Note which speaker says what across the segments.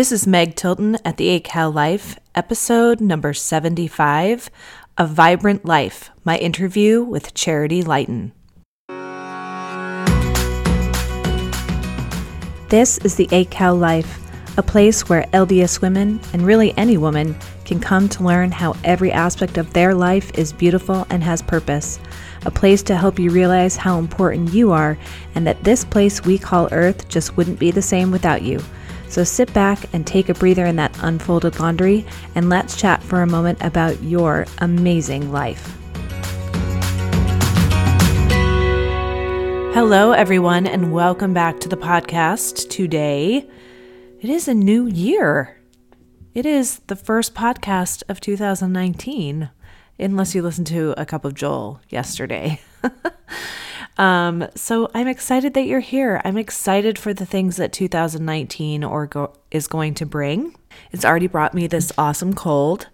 Speaker 1: This is Meg Tilton at the ACAL Life, episode number 75 A Vibrant Life, my interview with Charity Lighten. This is the ACAL Life, a place where LDS women, and really any woman, can come to learn how every aspect of their life is beautiful and has purpose. A place to help you realize how important you are and that this place we call Earth just wouldn't be the same without you. So sit back and take a breather in that unfolded laundry, and let's chat for a moment about your amazing life. Hello, everyone, and welcome back to the podcast. Today, it is a new year. It is the first podcast of 2019, unless you listened to a cup of Joel yesterday. Um, so I'm excited that you're here. I'm excited for the things that 2019 or go- is going to bring. It's already brought me this awesome cold,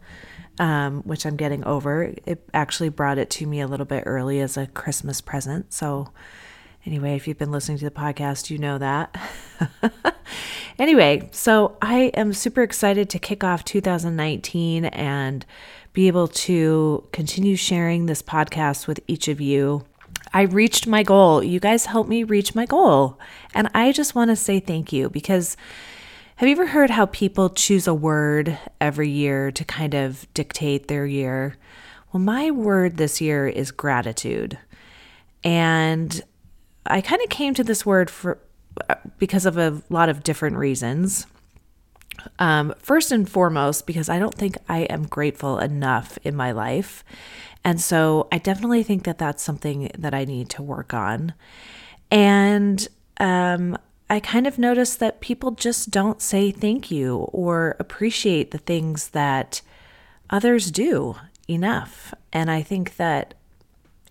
Speaker 1: um, which I'm getting over. It actually brought it to me a little bit early as a Christmas present. So anyway, if you've been listening to the podcast, you know that. anyway, so I am super excited to kick off 2019 and be able to continue sharing this podcast with each of you. I reached my goal. You guys helped me reach my goal. And I just want to say thank you because have you ever heard how people choose a word every year to kind of dictate their year? Well, my word this year is gratitude. And I kind of came to this word for because of a lot of different reasons. Um, first and foremost, because I don't think I am grateful enough in my life. And so I definitely think that that's something that I need to work on. And um, I kind of noticed that people just don't say thank you or appreciate the things that others do enough. And I think that,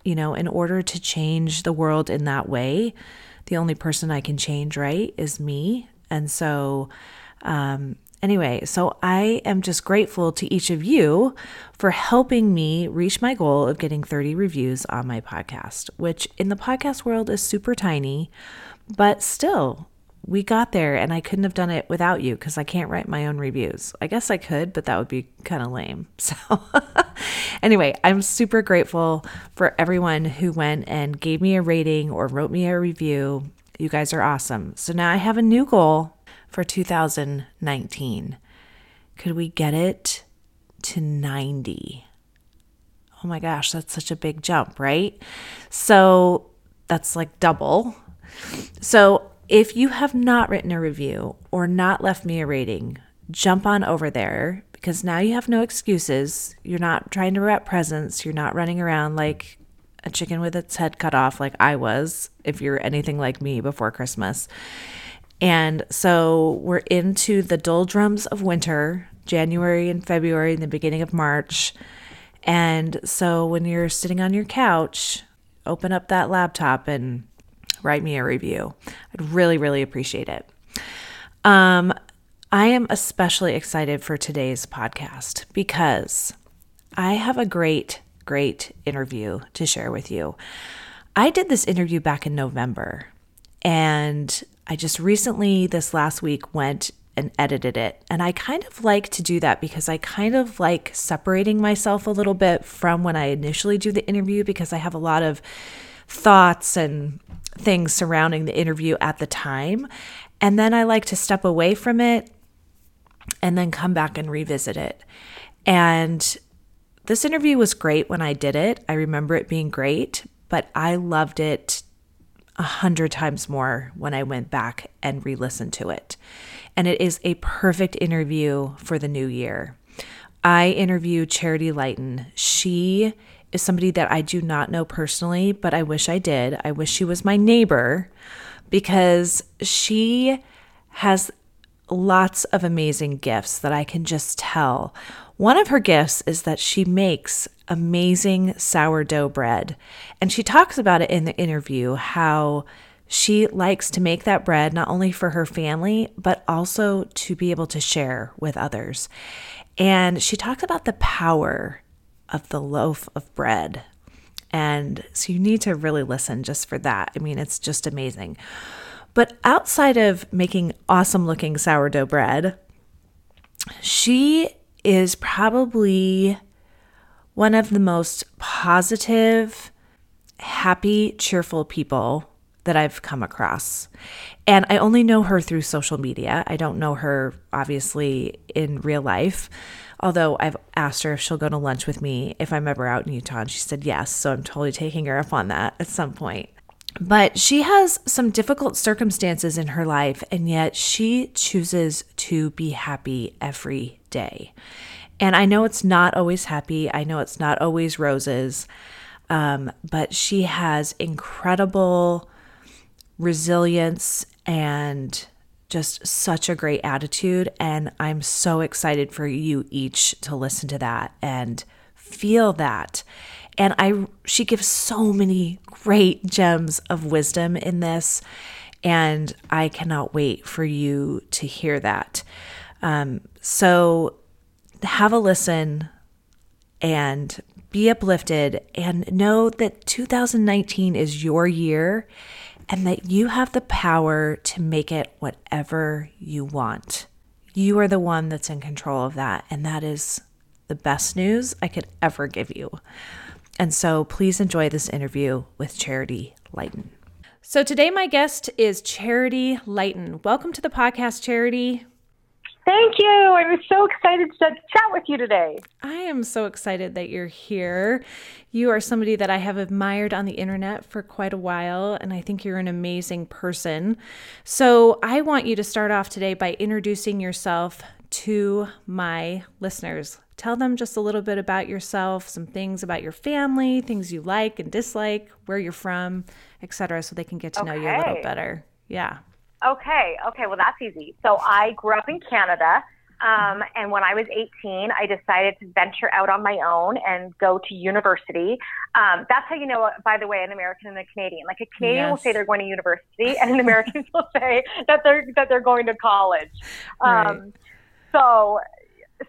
Speaker 1: you know, in order to change the world in that way, the only person I can change, right, is me. And so, um, Anyway, so I am just grateful to each of you for helping me reach my goal of getting 30 reviews on my podcast, which in the podcast world is super tiny, but still, we got there and I couldn't have done it without you because I can't write my own reviews. I guess I could, but that would be kind of lame. So, anyway, I'm super grateful for everyone who went and gave me a rating or wrote me a review. You guys are awesome. So now I have a new goal for 2019. Could we get it to 90? Oh my gosh, that's such a big jump, right? So that's like double. So if you have not written a review or not left me a rating, jump on over there because now you have no excuses. You're not trying to wrap presents. You're not running around like a chicken with its head cut off like I was, if you're anything like me before Christmas. And so we're into the doldrums of winter, January and February, and the beginning of March. And so when you're sitting on your couch, open up that laptop and write me a review. I'd really, really appreciate it. Um, I am especially excited for today's podcast because I have a great, great interview to share with you. I did this interview back in November, and I just recently, this last week, went and edited it. And I kind of like to do that because I kind of like separating myself a little bit from when I initially do the interview because I have a lot of thoughts and things surrounding the interview at the time. And then I like to step away from it and then come back and revisit it. And this interview was great when I did it. I remember it being great, but I loved it a hundred times more when I went back and re listened to it. And it is a perfect interview for the new year. I interviewed Charity Lighten. She is somebody that I do not know personally, but I wish I did. I wish she was my neighbor because she has lots of amazing gifts that I can just tell. One of her gifts is that she makes amazing sourdough bread. And she talks about it in the interview how she likes to make that bread not only for her family, but also to be able to share with others. And she talks about the power of the loaf of bread. And so you need to really listen just for that. I mean, it's just amazing. But outside of making awesome looking sourdough bread,
Speaker 2: she is probably one of the most positive, happy, cheerful people that I've come across. And I only know her through social media. I don't know her, obviously, in real life. Although I've asked her if she'll go to lunch with me if I'm ever out in Utah, and she said yes. So I'm totally taking her up on that at some point. But she has some difficult circumstances in her life, and yet she chooses to be happy every day. And I know it's not always happy, I know it's not always roses, um, but she has incredible resilience and just such a great attitude. And I'm so excited for you each to listen to that and feel that. And I she gives so many great gems of wisdom in this. And I cannot wait for you to hear that. Um, so have a listen and be uplifted and know that 2019 is your year and that you have the power to make it whatever you want. You are the one that's in control of that. And that is the best news I could ever give you. And so please enjoy this interview with Charity Lighten. So today, my guest is Charity Lighten. Welcome to the podcast, Charity.
Speaker 3: Thank you. I'm so excited to chat with you today.
Speaker 2: I am so excited that you're here. You are somebody that I have admired on the internet for quite a while, and I think you're an amazing person. So, I want you to start off today by introducing yourself to my listeners. Tell them just a little bit about yourself, some things about your family, things you like and dislike, where you're from, etc., so they can get to okay. know you a little better. Yeah.
Speaker 3: Okay, okay, well, that's easy. So I grew up in Canada. Um, and when I was 18, I decided to venture out on my own and go to university. Um, that's how you know, by the way, an American and a Canadian. Like a Canadian yes. will say they're going to university, and an American will say that they're that they're going to college. Um, right. So,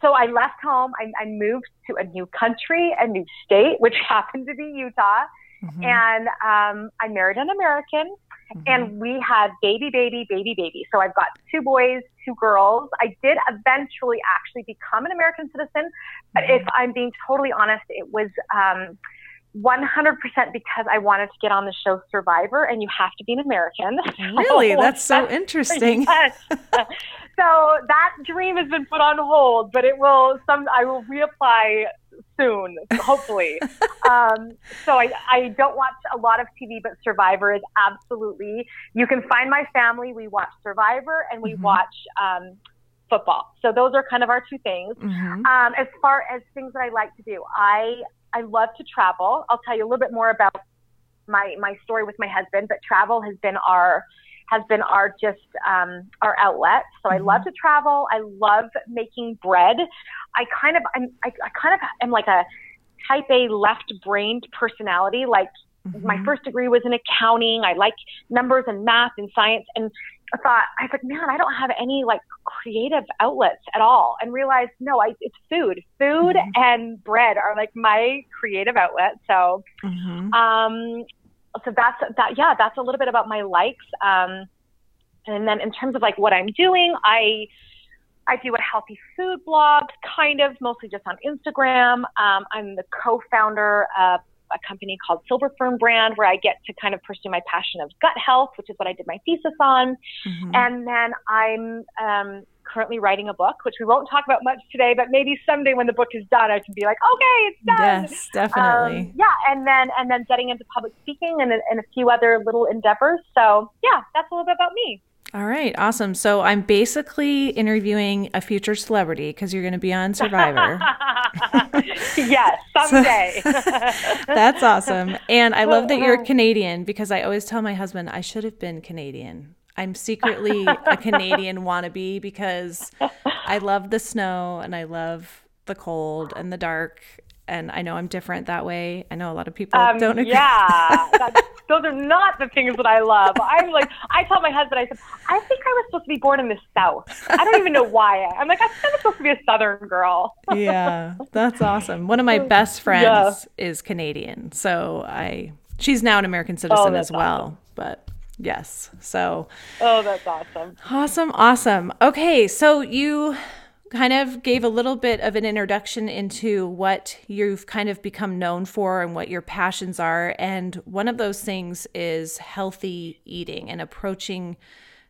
Speaker 3: so I left home. I, I moved to a new country, a new state, which happened to be Utah. Mm-hmm. And um, I married an American. Mm-hmm. And we had baby, baby, baby, baby. So I've got two boys, two girls. I did eventually actually become an American citizen, but mm-hmm. if I'm being totally honest, it was um, 100% because I wanted to get on the show Survivor, and you have to be an American.
Speaker 2: Really? That's so interesting.
Speaker 3: so that dream has been put on hold, but it will. Some I will reapply soon, hopefully. um, so I, I don't watch a lot of TV, but Survivor is absolutely. You can find my family. We watch Survivor and we mm-hmm. watch um, football. So those are kind of our two things. Mm-hmm. Um, as far as things that I like to do, I I love to travel. I'll tell you a little bit more about my my story with my husband, but travel has been our has been our just um, our outlet. So mm-hmm. I love to travel. I love making bread. I kind of I'm, I, I kind of am like a type A left-brained personality. Like mm-hmm. my first degree was in accounting. I like numbers and math and science. And I thought I was like, man, I don't have any like creative outlets at all. And realized no, I, it's food. Food mm-hmm. and bread are like my creative outlet. So, mm-hmm. um, so that's that. Yeah, that's a little bit about my likes. Um, and then in terms of like what I'm doing, I I do a healthy food blog, kind of mostly just on Instagram. Um, I'm the co-founder of a company called Silver Fern Brand, where I get to kind of pursue my passion of gut health, which is what I did my thesis on. Mm-hmm. And then I'm um, currently writing a book, which we won't talk about much today, but maybe someday when the book is done, I can be like, okay, it's done.
Speaker 2: Yes, definitely.
Speaker 3: Um, yeah, and then and then getting into public speaking and, and a few other little endeavors. So yeah, that's a little bit about me.
Speaker 2: All right, awesome. So I'm basically interviewing a future celebrity because you're going to be on Survivor.
Speaker 3: yes, someday. So,
Speaker 2: that's awesome. And I love that you're Canadian because I always tell my husband I should have been Canadian. I'm secretly a Canadian wannabe because I love the snow and I love the cold and the dark. And I know I'm different that way. I know a lot of people um, don't agree.
Speaker 3: Yeah, those are not the things that I love. I'm like, I tell my husband, I said, I think I was supposed to be born in the South. I don't even know why. I'm like, I'm supposed to be a Southern girl.
Speaker 2: yeah, that's awesome. One of my best friends yeah. is Canadian, so I she's now an American citizen oh, as well. Awesome. But Yes. So.
Speaker 3: Oh, that's awesome.
Speaker 2: Awesome. Awesome. Okay. So you kind of gave a little bit of an introduction into what you've kind of become known for and what your passions are. And one of those things is healthy eating and approaching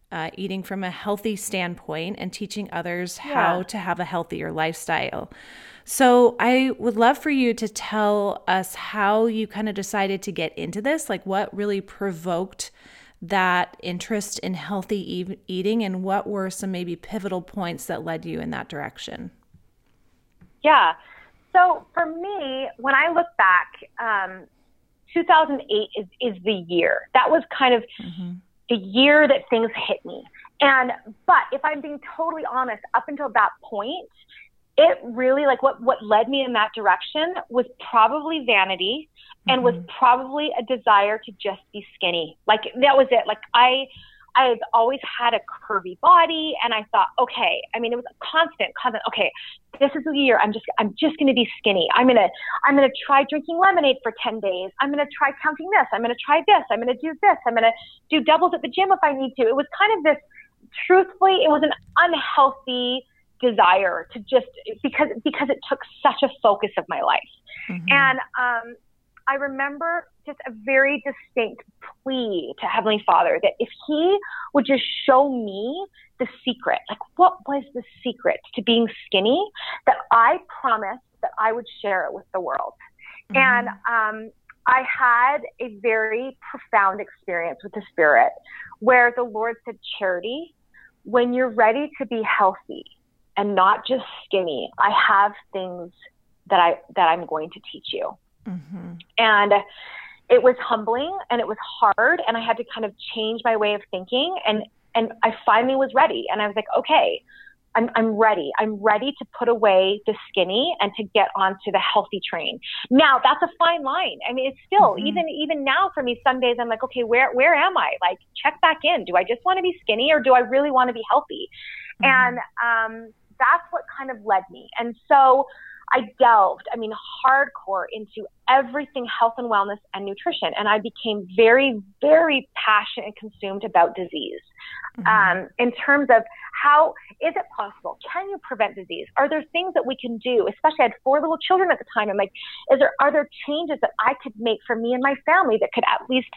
Speaker 2: uh, eating from a healthy standpoint and teaching others yeah. how to have a healthier lifestyle. So, I would love for you to tell us how you kind of decided to get into this, like what really provoked that interest in healthy e- eating and what were some maybe pivotal points that led you in that direction?
Speaker 3: Yeah. So for me, when I look back, um, 2008 is, is the year. That was kind of mm-hmm. the year that things hit me. And, but if I'm being totally honest, up until that point, it really like what what led me in that direction was probably vanity and mm-hmm. was probably a desire to just be skinny. Like that was it. Like I I've always had a curvy body and I thought, okay, I mean it was a constant, constant, okay, this is the year I'm just I'm just gonna be skinny. I'm gonna I'm gonna try drinking lemonade for ten days. I'm gonna try counting this, I'm gonna try this, I'm gonna do this, I'm gonna do doubles at the gym if I need to. It was kind of this truthfully, it was an unhealthy desire to just because because it took such a focus of my life. Mm-hmm. And um, I remember just a very distinct plea to Heavenly Father that if He would just show me the secret, like what was the secret to being skinny, that I promised that I would share it with the world. Mm-hmm. And um, I had a very profound experience with the Spirit where the Lord said, Charity, when you're ready to be healthy, and not just skinny. I have things that I that I'm going to teach you. Mm-hmm. And it was humbling and it was hard and I had to kind of change my way of thinking and and I finally was ready and I was like, okay, I'm, I'm ready. I'm ready to put away the skinny and to get onto the healthy train. Now that's a fine line. I mean, it's still mm-hmm. even even now for me. Some days I'm like, okay, where where am I? Like, check back in. Do I just want to be skinny or do I really want to be healthy? Mm-hmm. And um, that's what kind of led me. And so I delved, I mean, hardcore into everything health and wellness and nutrition. And I became very, very passionate and consumed about disease. Mm-hmm. Um, in terms of how is it possible? Can you prevent disease? Are there things that we can do? Especially, I had four little children at the time. I'm like, is there are there changes that I could make for me and my family that could at least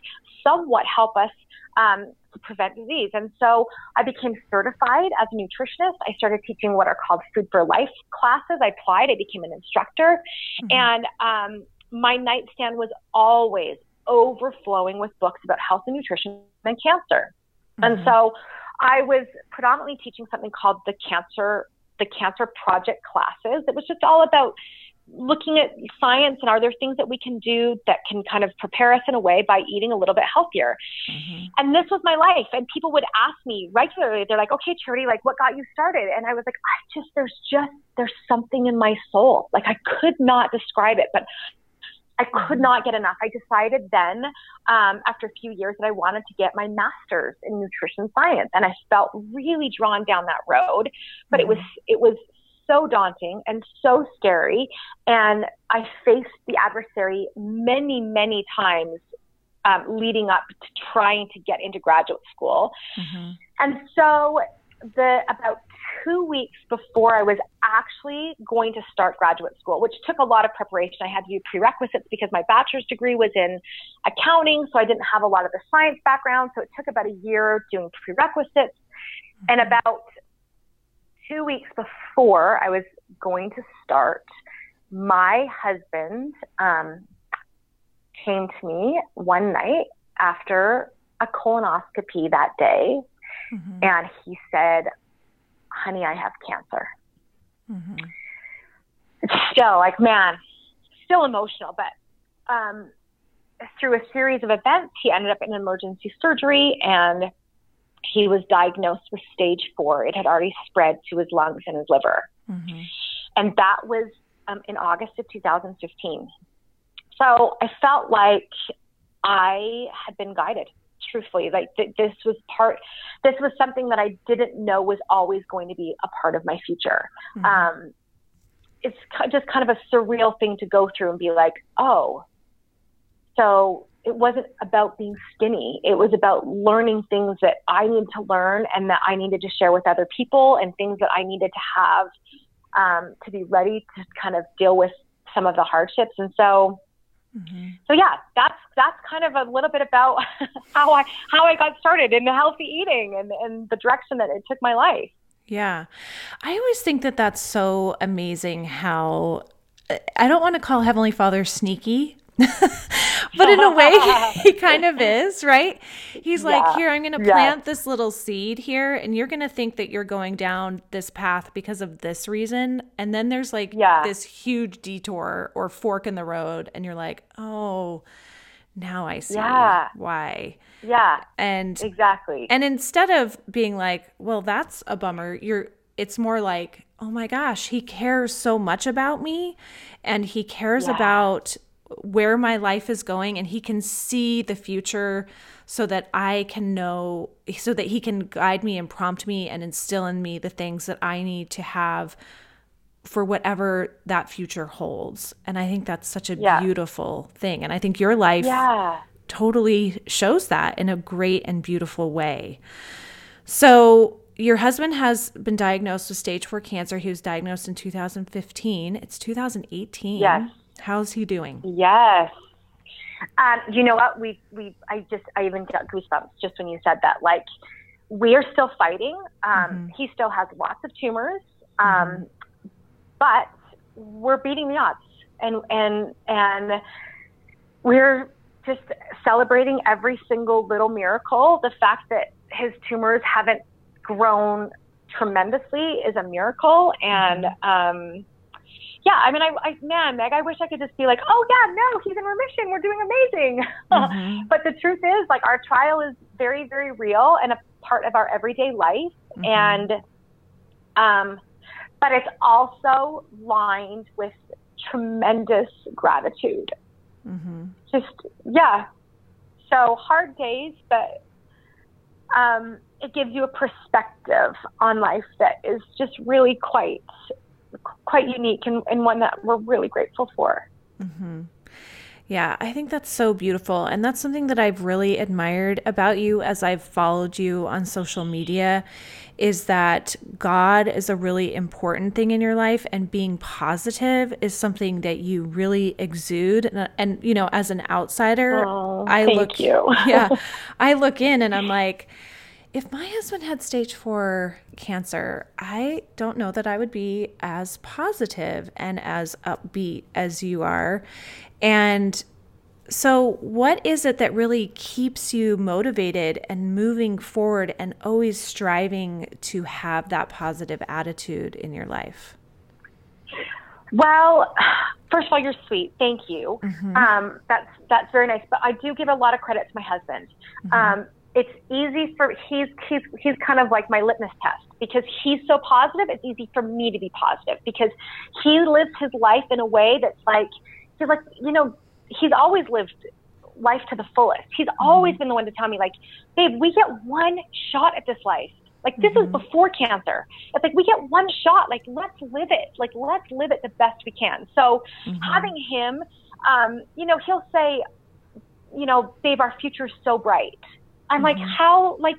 Speaker 3: somewhat help us um, to prevent disease. And so I became certified as a nutritionist. I started teaching what are called Food for Life classes. I applied, I became an instructor. Mm-hmm. And um, my nightstand was always overflowing with books about health and nutrition and cancer. Mm-hmm. And so I was predominantly teaching something called the cancer the cancer project classes. It was just all about looking at science and are there things that we can do that can kind of prepare us in a way by eating a little bit healthier mm-hmm. and this was my life and people would ask me regularly they're like okay charity like what got you started and i was like i just there's just there's something in my soul like i could not describe it but I could mm-hmm. not get enough. I decided then, um, after a few years, that I wanted to get my master's in nutrition science, and I felt really drawn down that road. But mm-hmm. it was it was so daunting and so scary. And I faced the adversary many, many times um, leading up to trying to get into graduate school. Mm-hmm. And so the about two weeks before I was actually going to start graduate school, which took a lot of preparation. I had to do prerequisites because my bachelor's degree was in accounting, so I didn't have a lot of the science background. So it took about a year doing prerequisites. Mm-hmm. And about two weeks before I was going to start, my husband um, came to me one night after a colonoscopy that day, mm-hmm. and he said, "Honey, I have cancer." Mm-hmm. It's still like, man, still emotional, but um, through a series of events, he ended up in emergency surgery and he was diagnosed with stage four. It had already spread to his lungs and his liver. Mm-hmm. And that was um, in August of 2015. So I felt like I had been guided, truthfully. Like th- this was part, this was something that I didn't know was always going to be a part of my future. Mm-hmm. Um, it's just kind of a surreal thing to go through and be like, oh, so it wasn't about being skinny. It was about learning things that I needed to learn and that I needed to share with other people and things that I needed to have um, to be ready to kind of deal with some of the hardships. And so, mm-hmm. so yeah, that's that's kind of a little bit about how I how I got started in healthy eating and and the direction that it took my life.
Speaker 2: Yeah, I always think that that's so amazing how I don't want to call Heavenly Father sneaky, but in a way, he kind of is, right? He's yeah. like, Here, I'm going to plant yeah. this little seed here, and you're going to think that you're going down this path because of this reason. And then there's like yeah. this huge detour or fork in the road, and you're like, Oh, now I see why.
Speaker 3: Yeah.
Speaker 2: And
Speaker 3: exactly.
Speaker 2: And instead of being like, Well, that's a bummer, you're, it's more like, oh my gosh, he cares so much about me and he cares yeah. about where my life is going and he can see the future so that I can know so that he can guide me and prompt me and instill in me the things that I need to have for whatever that future holds. And I think that's such a yeah. beautiful thing and I think your life
Speaker 3: yeah.
Speaker 2: totally shows that in a great and beautiful way. So your husband has been diagnosed with stage 4 cancer. He was diagnosed in 2015. It's 2018.
Speaker 3: Yes.
Speaker 2: How's he doing?
Speaker 3: Yes. Um, you know what? We we I just I even got goosebumps just when you said that. Like we are still fighting. Um, mm-hmm. He still has lots of tumors, um, mm-hmm. But we're beating the odds, and and and we're just celebrating every single little miracle. The fact that his tumors haven't grown tremendously is a miracle, and um, yeah, I mean, I, I man, Meg, I wish I could just be like, oh yeah, no, he's in remission, we're doing amazing. Mm-hmm. but the truth is, like, our trial is very, very real and a part of our everyday life, mm-hmm. and um, but it's also lined with tremendous gratitude. Mm-hmm. Just yeah, so hard days, but um, it gives you a perspective on life that is just really quite quite unique and, and one that we're really grateful for.
Speaker 2: Mm-hmm. Yeah, I think that's so beautiful. And that's something that I've really admired about you as I've followed you on social media is that God is a really important thing in your life and being positive is something that you really exude and, uh, and you know as an outsider
Speaker 3: oh, I look you.
Speaker 2: yeah I look in and I'm like if my husband had stage four cancer, I don't know that I would be as positive and as upbeat as you are. And so, what is it that really keeps you motivated and moving forward and always striving to have that positive attitude in your life?
Speaker 3: Well, first of all, you're sweet. Thank you. Mm-hmm. Um, that's that's very nice. But I do give a lot of credit to my husband. Mm-hmm. Um, it's easy for he's he's he's kind of like my litmus test because he's so positive it's easy for me to be positive because he lives his life in a way that's like he's like you know he's always lived life to the fullest he's mm-hmm. always been the one to tell me like babe we get one shot at this life like this mm-hmm. is before cancer it's like we get one shot like let's live it like let's live it the best we can so mm-hmm. having him um you know he'll say you know babe our future's so bright I'm mm-hmm. like, how, like,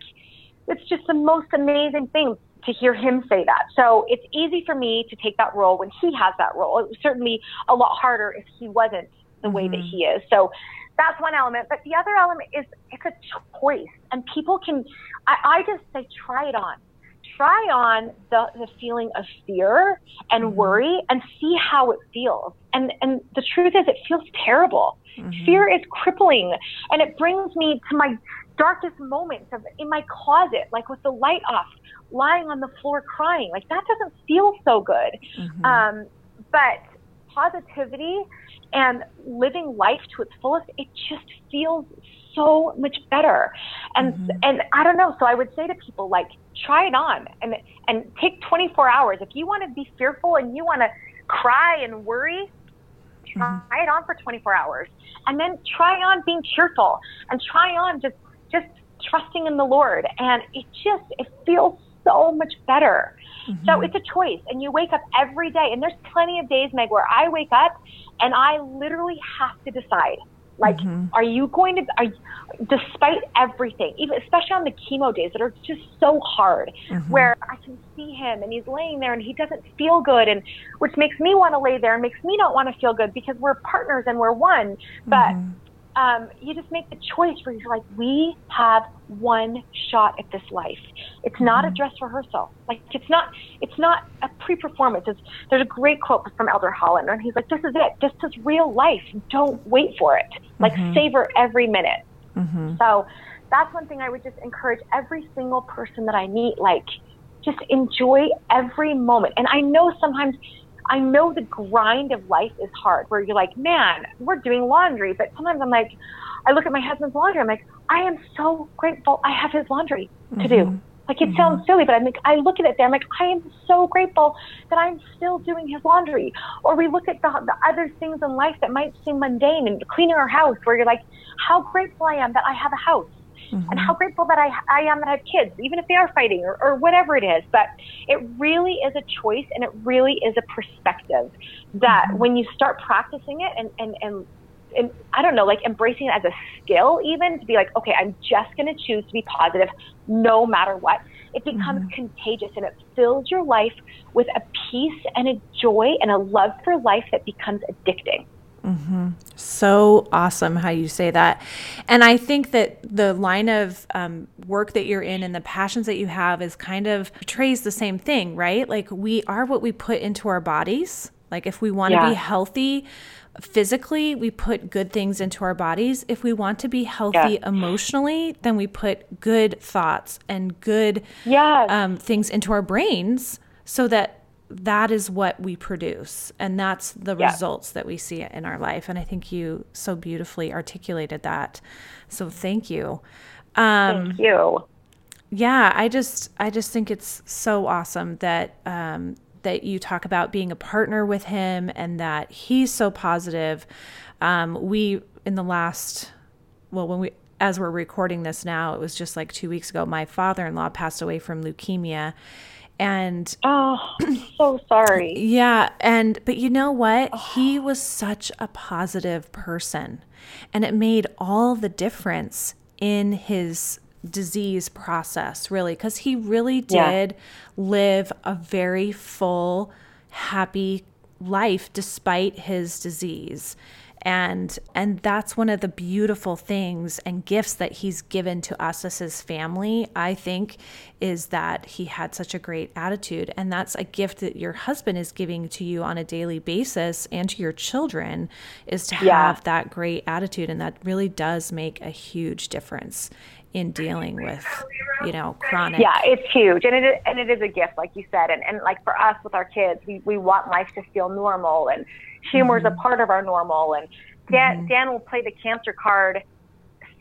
Speaker 3: it's just the most amazing thing to hear him say that. So it's easy for me to take that role when he has that role. It was certainly a lot harder if he wasn't the mm-hmm. way that mm-hmm. he is. So that's one element. But the other element is it's a choice. And people can, I, I just say, try it on. Try on the, the feeling of fear and mm-hmm. worry and see how it feels. And, and the truth is, it feels terrible. Mm-hmm. Fear is crippling. And it brings me to my darkest moments of in my closet, like with the light off, lying on the floor crying. Like that doesn't feel so good. Mm-hmm. Um, but positivity and living life to its fullest, it just feels so much better. And mm-hmm. and I don't know. So I would say to people like, try it on and and take 24 hours. If you want to be fearful and you want to cry and worry, try mm-hmm. it on for 24 hours and then try on being cheerful and try on just just trusting in the Lord. And it just, it feels so much better. Mm-hmm. So it's a choice. And you wake up every day. And there's plenty of days, Meg, where I wake up and I literally have to decide Like, mm-hmm. are you going to, are, despite everything, even especially on the chemo days that are just so hard, mm-hmm. where I can see him and he's laying there and he doesn't feel good, and which makes me want to lay there and makes me not want to feel good because we're partners and we're one. But mm-hmm um, you just make the choice where you're like, we have one shot at this life. It's not mm-hmm. a dress rehearsal. Like it's not, it's not a pre-performance. It's, there's a great quote from Elder Holland, and he's like, "This is it. This is real life. Don't wait for it. Like mm-hmm. savor every minute." Mm-hmm. So that's one thing I would just encourage every single person that I meet. Like, just enjoy every moment. And I know sometimes I know the grind of life is hard where you're like, man, we're doing laundry. But sometimes I'm like, I look at my husband's laundry. I'm like, I am so grateful I have his laundry to mm-hmm. do. Like it mm-hmm. sounds silly, but I'm like, I look at it there. I'm like, I am so grateful that I'm still doing his laundry. Or we look at the, the other things in life that might seem mundane and cleaning our house where you're like, how grateful I am that I have a house mm-hmm. and how grateful that I, I am that I have kids, even if they are fighting or, or whatever it is. But it really is a choice and it really is a perspective that mm-hmm. when you start practicing it and, and, and and I don't know, like embracing it as a skill, even to be like, okay, I'm just going to choose to be positive no matter what. It becomes mm-hmm. contagious and it fills your life with a peace and a joy and a love for life that becomes addicting.
Speaker 2: Mm-hmm. So awesome how you say that. And I think that the line of um, work that you're in and the passions that you have is kind of portrays the same thing, right? Like we are what we put into our bodies. Like if we want to yeah. be healthy physically, we put good things into our bodies. If we want to be healthy yeah. emotionally, then we put good thoughts and good
Speaker 3: yes.
Speaker 2: um, things into our brains so that that is what we produce and that's the yeah. results that we see in our life and i think you so beautifully articulated that. So thank you.
Speaker 3: Um, thank you.
Speaker 2: Yeah i just i just think it's so awesome that um, that you talk about being a partner with him and that he's so positive. Um, we in the last well when we as we're recording this now it was just like two weeks ago my father-in-law passed away from leukemia and
Speaker 3: oh so sorry
Speaker 2: yeah and but you know what oh. he was such a positive person and it made all the difference in his disease process really because he really did yeah. live a very full happy life despite his disease and and that's one of the beautiful things and gifts that he's given to us as his family i think is that he had such a great attitude. And that's a gift that your husband is giving to you on a daily basis and to your children is to yeah. have that great attitude. And that really does make a huge difference in dealing with you know chronic
Speaker 3: yeah it's huge. And it is, and it is a gift like you said. And, and like for us with our kids we, we want life to feel normal. And humor is mm-hmm. a part of our normal. And Dan, mm-hmm. Dan will play the cancer card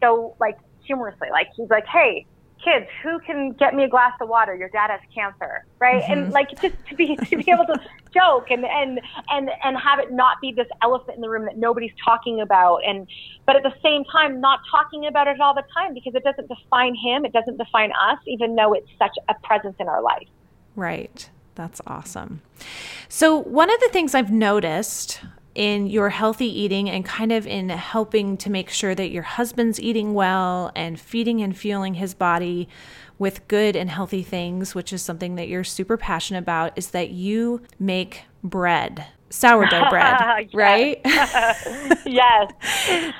Speaker 3: so like humorously, like he's like, hey, kids, who can get me a glass of water? Your dad has cancer, right? Mm-hmm. And like just to be to be able to joke and and and and have it not be this elephant in the room that nobody's talking about, and but at the same time not talking about it all the time because it doesn't define him, it doesn't define us, even though it's such a presence in our life.
Speaker 2: Right. That's awesome. So, one of the things I've noticed in your healthy eating and kind of in helping to make sure that your husband's eating well and feeding and fueling his body with good and healthy things, which is something that you're super passionate about, is that you make bread. Sourdough bread, right?
Speaker 3: yes.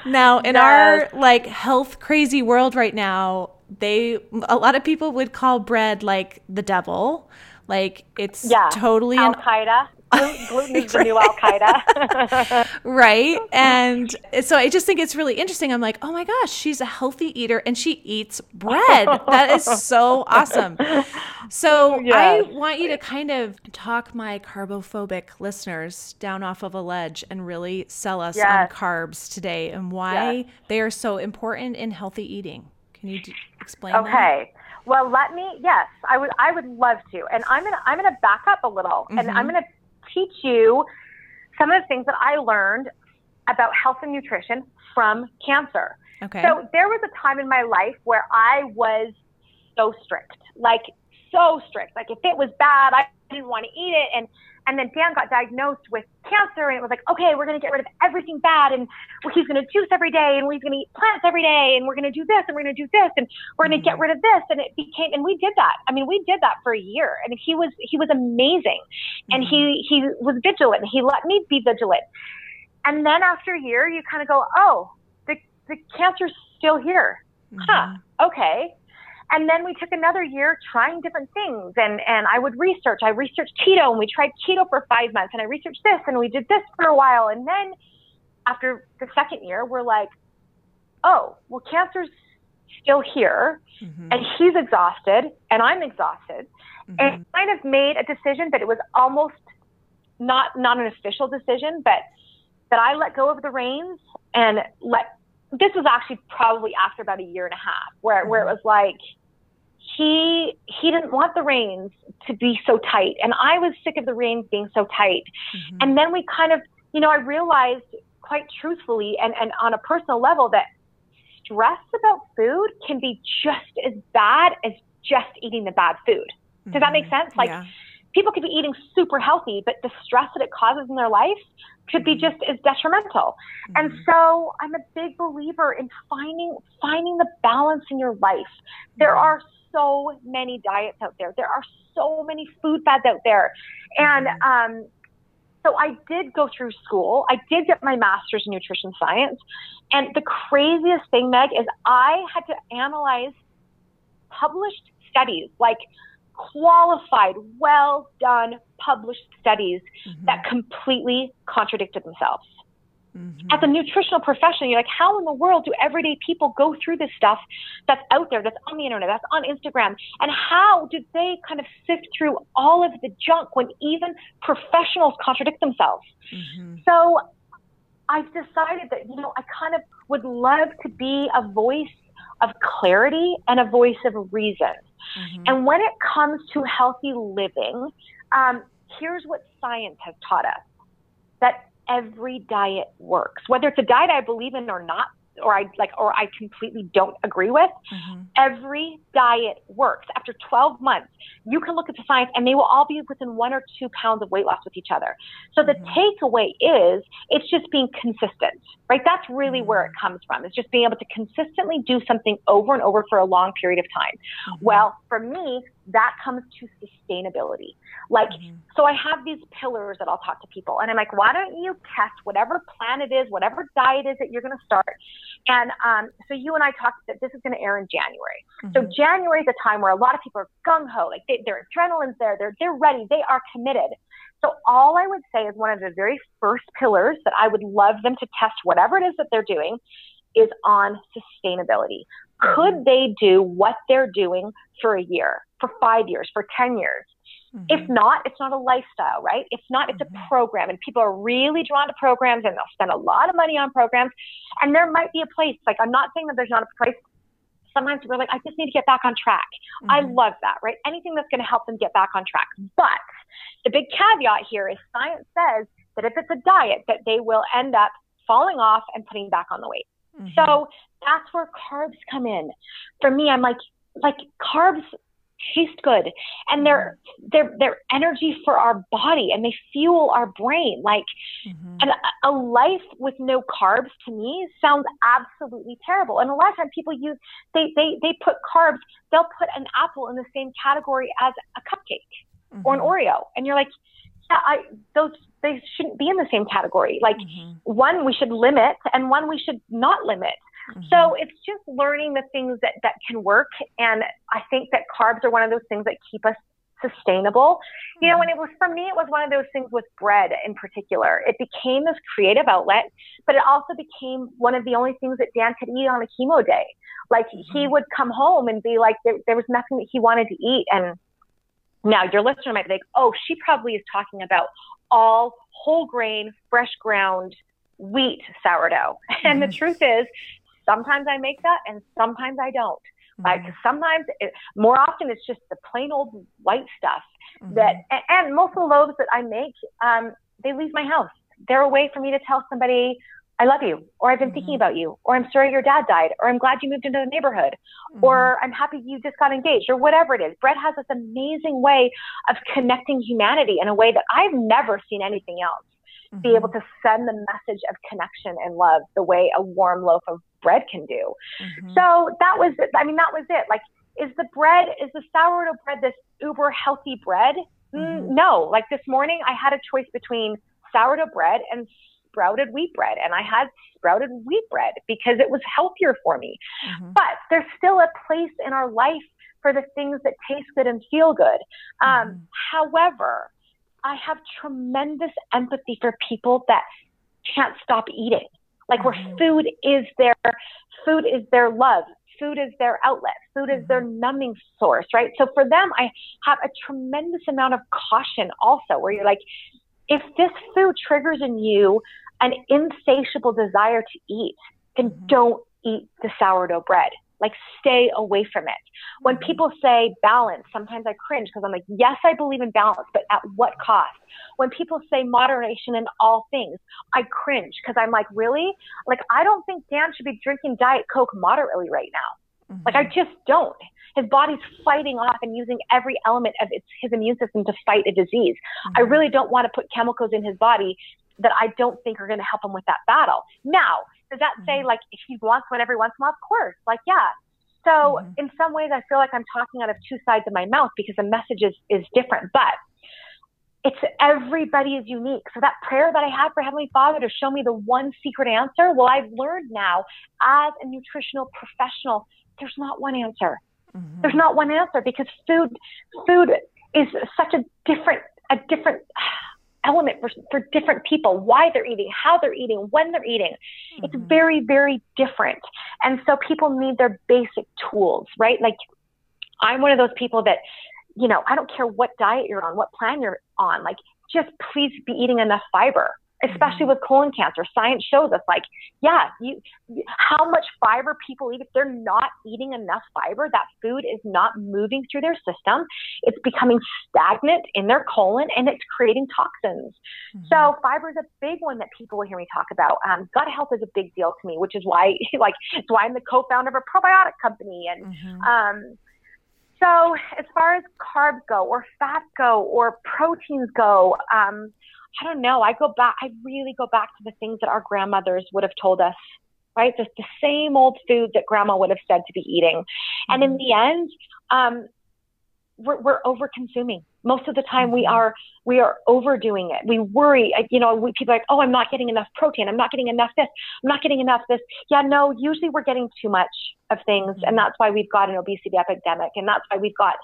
Speaker 2: now, in yes. our like health crazy world right now, they a lot of people would call bread like the devil like it's yeah. totally
Speaker 3: Al Qaeda. Gluten is the new Al Qaeda.
Speaker 2: right. And so I just think it's really interesting. I'm like, oh my gosh, she's a healthy eater and she eats bread. that is so awesome. So yes. I want you to kind of talk my carbophobic listeners down off of a ledge and really sell us yes. on carbs today and why yes. they are so important in healthy eating. Can you d- explain
Speaker 3: okay. That? Well, let me. Yes, I would. I would love to. And I'm gonna. I'm gonna back up a little, mm-hmm. and I'm gonna teach you some of the things that I learned about health and nutrition from cancer.
Speaker 2: Okay.
Speaker 3: So there was a time in my life where I was so strict, like so strict. Like if it was bad, I didn't want to eat it. And and then Dan got diagnosed with cancer. And it was like, okay, we're going to get rid of everything bad. And he's going to juice every day and he's going to eat plants every day. And we're going to do this and we're going to do this and we're going to get mm-hmm. rid of this. And it became, and we did that. I mean, we did that for a year and he was, he was amazing. And he, mm-hmm. he was vigilant. He let me be vigilant. And then after a year, you kind of go, oh, the, the cancer's still here. Huh. Mm-hmm. Okay and then we took another year trying different things. And, and I would research. I researched keto and we tried keto for five months and I researched this and we did this for a while. And then after the second year, we're like, oh, well, cancer's still here mm-hmm. and he's exhausted and I'm exhausted. Mm-hmm. And kind of made a decision, but it was almost not, not an official decision, but that I let go of the reins and let this was actually probably after about a year and a half where, where it mm-hmm. was like he he didn't want the reins to be so tight and i was sick of the reins being so tight mm-hmm. and then we kind of you know i realized quite truthfully and, and on a personal level that stress about food can be just as bad as just eating the bad food does mm-hmm. that make sense like yeah. people could be eating super healthy but the stress that it causes in their life could be mm-hmm. just as detrimental. Mm-hmm. And so I'm a big believer in finding finding the balance in your life. There mm-hmm. are so many diets out there. There are so many food fads out there. And mm-hmm. um, so I did go through school. I did get my master's in nutrition science. And the craziest thing, Meg, is I had to analyze published studies, like qualified, well done published studies mm-hmm. that completely contradicted themselves. Mm-hmm. As a nutritional professional, you're like, how in the world do everyday people go through this stuff that's out there, that's on the internet, that's on Instagram? And how did they kind of sift through all of the junk when even professionals contradict themselves? Mm-hmm. So I've decided that, you know, I kind of would love to be a voice of clarity and a voice of reason. Mm-hmm. And when it comes to healthy living, um, here's what science has taught us that every diet works, whether it's a diet I believe in or not, or I like, or I completely don't agree with. Mm-hmm. Every diet works. After 12 months, you can look at the science and they will all be within one or two pounds of weight loss with each other. So the mm-hmm. takeaway is it's just being consistent, right? That's really mm-hmm. where it comes from. It's just being able to consistently do something over and over for a long period of time. Mm-hmm. Well, for me, that comes to sustainability. Like, mm-hmm. so I have these pillars that I'll talk to people, and I'm like, why don't you test whatever plan it is, whatever diet is that you're going to start? And um, so you and I talked that this is going to air in January. Mm-hmm. So January is a time where a lot of people are gung ho, like they, their adrenaline's there, they're they're ready, they are committed. So all I would say is one of the very first pillars that I would love them to test whatever it is that they're doing is on sustainability. Could mm-hmm. they do what they're doing for a year, for five years, for 10 years? Mm-hmm. If not, it's not a lifestyle, right? It's not, it's mm-hmm. a program. And people are really drawn to programs and they'll spend a lot of money on programs. And there might be a place, like, I'm not saying that there's not a place. Sometimes we're like, I just need to get back on track. I mm-hmm. love that, right? Anything that's going to help them get back on track. But the big caveat here is science says that if it's a diet, that they will end up falling off and putting back on the weight. Mm-hmm. So that's where carbs come in. For me, I'm like, like carbs taste good and they're they're they're energy for our body and they fuel our brain like mm-hmm. and a, a life with no carbs to me sounds absolutely terrible and a lot of times people use they they they put carbs they'll put an apple in the same category as a cupcake mm-hmm. or an mm-hmm. oreo and you're like yeah i those they shouldn't be in the same category like mm-hmm. one we should limit and one we should not limit Mm-hmm. So it's just learning the things that, that can work. And I think that carbs are one of those things that keep us sustainable. You know, and it was for me, it was one of those things with bread in particular. It became this creative outlet, but it also became one of the only things that Dan could eat on a chemo day. Like he mm-hmm. would come home and be like, there, there was nothing that he wanted to eat. And now your listener might be like, oh, she probably is talking about all whole grain, fresh ground wheat sourdough. And mm-hmm. the truth is, Sometimes I make that and sometimes I don't. Mm-hmm. Like sometimes, it, more often, it's just the plain old white stuff mm-hmm. that, and, and most of the loaves that I make, um, they leave my house. They're a way for me to tell somebody, I love you, or I've been mm-hmm. thinking about you, or I'm sorry your dad died, or I'm glad you moved into the neighborhood, mm-hmm. or I'm happy you just got engaged, or whatever it is. Bread has this amazing way of connecting humanity in a way that I've never seen anything else. mm-hmm. be able to send the message of connection and love the way a warm loaf of bread can do. Mm-hmm. So that was it. I mean, that was it. Like, is the bread, is the sourdough bread this uber healthy bread? Mm, mm-hmm. No. Like this morning, I had a choice between sourdough bread and sprouted wheat bread and I had sprouted wheat bread because it was healthier for me. Mm-hmm. But there's still a place in our life for the things that taste good and feel good. Um, mm-hmm. However, I have tremendous empathy for people that can't stop eating. Like where mm-hmm. food is their food is their love. Food is their outlet. Food is their mm-hmm. numbing source, right? So for them, I have a tremendous amount of caution also where you're like, if this food triggers in you an insatiable desire to eat, then mm-hmm. don't eat the sourdough bread. Like stay away from it. When mm-hmm. people say balance, sometimes I cringe because I'm like, yes, I believe in balance, but at what cost? When people say moderation in all things, I cringe because I'm like, really? Like, I don't think Dan should be drinking Diet Coke moderately right now. Mm-hmm. Like, I just don't. His body's fighting off and using every element of its, his immune system to fight a disease. Mm-hmm. I really don't want to put chemicals in his body that I don't think are going to help him with that battle. Now, does that say mm-hmm. like if he wants one every once in a while? Of course. Like, yeah. So mm-hmm. in some ways, I feel like I'm talking out of two sides of my mouth because the message is, is different, but it's everybody is unique. So that prayer that I had for Heavenly Father to show me the one secret answer, well, I've learned now as a nutritional professional, there's not one answer. Mm-hmm. There's not one answer because food, food is such a different, a different element for, for different people, why they're eating, how they're eating, when they're eating. Mm-hmm. It's very, very different. And so people need their basic tools, right? Like I'm one of those people that, you know, I don't care what diet you're on, what plan you're on, like just please be eating enough fiber especially with colon cancer. Science shows us like, yeah, you, how much fiber people eat. If they're not eating enough fiber, that food is not moving through their system. It's becoming stagnant in their colon and it's creating toxins. Mm-hmm. So fiber is a big one that people will hear me talk about. Um, gut health is a big deal to me, which is why, like, it's why I'm the co-founder of a probiotic company. And, mm-hmm. um, so as far as carbs go or fats go or proteins go, um, I don't know. I go back, I really go back to the things that our grandmothers would have told us, right? Just the same old food that grandma would have said to be eating. And in mm-hmm. the end, um, we're, we're over consuming. Most of the time we mm-hmm. are, we are overdoing it. We worry, you know, we, people are like, oh, I'm not getting enough protein. I'm not getting enough this. I'm not getting enough this. Yeah, no, usually we're getting too much of things. And mm-hmm. that's why we've got an obesity epidemic. And that's why we've got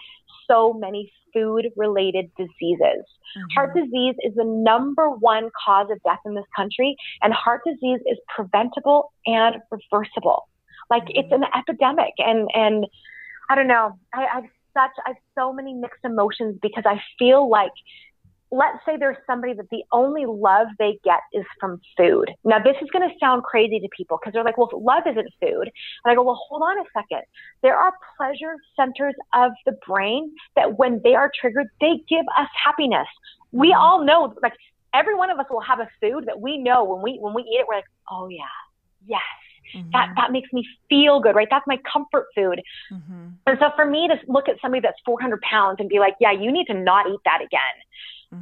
Speaker 3: so many food related diseases. Mm-hmm. Heart disease is the number one cause of death in this country, and heart disease is preventable and reversible. Like mm-hmm. it's an epidemic, and and I don't know. I, I've such I have so many mixed emotions because I feel like let's say there's somebody that the only love they get is from food. Now, this is going to sound crazy to people because they're like, well, love isn't food. And I go, well, hold on a second. There are pleasure centers of the brain that when they are triggered, they give us happiness. We mm-hmm. all know, like, every one of us will have a food that we know when we, when we eat it, we're like, oh yeah, yes. Mm-hmm. That that makes me feel good, right? That's my comfort food. Mm-hmm. And so for me to look at somebody that's 400 pounds and be like, yeah, you need to not eat that again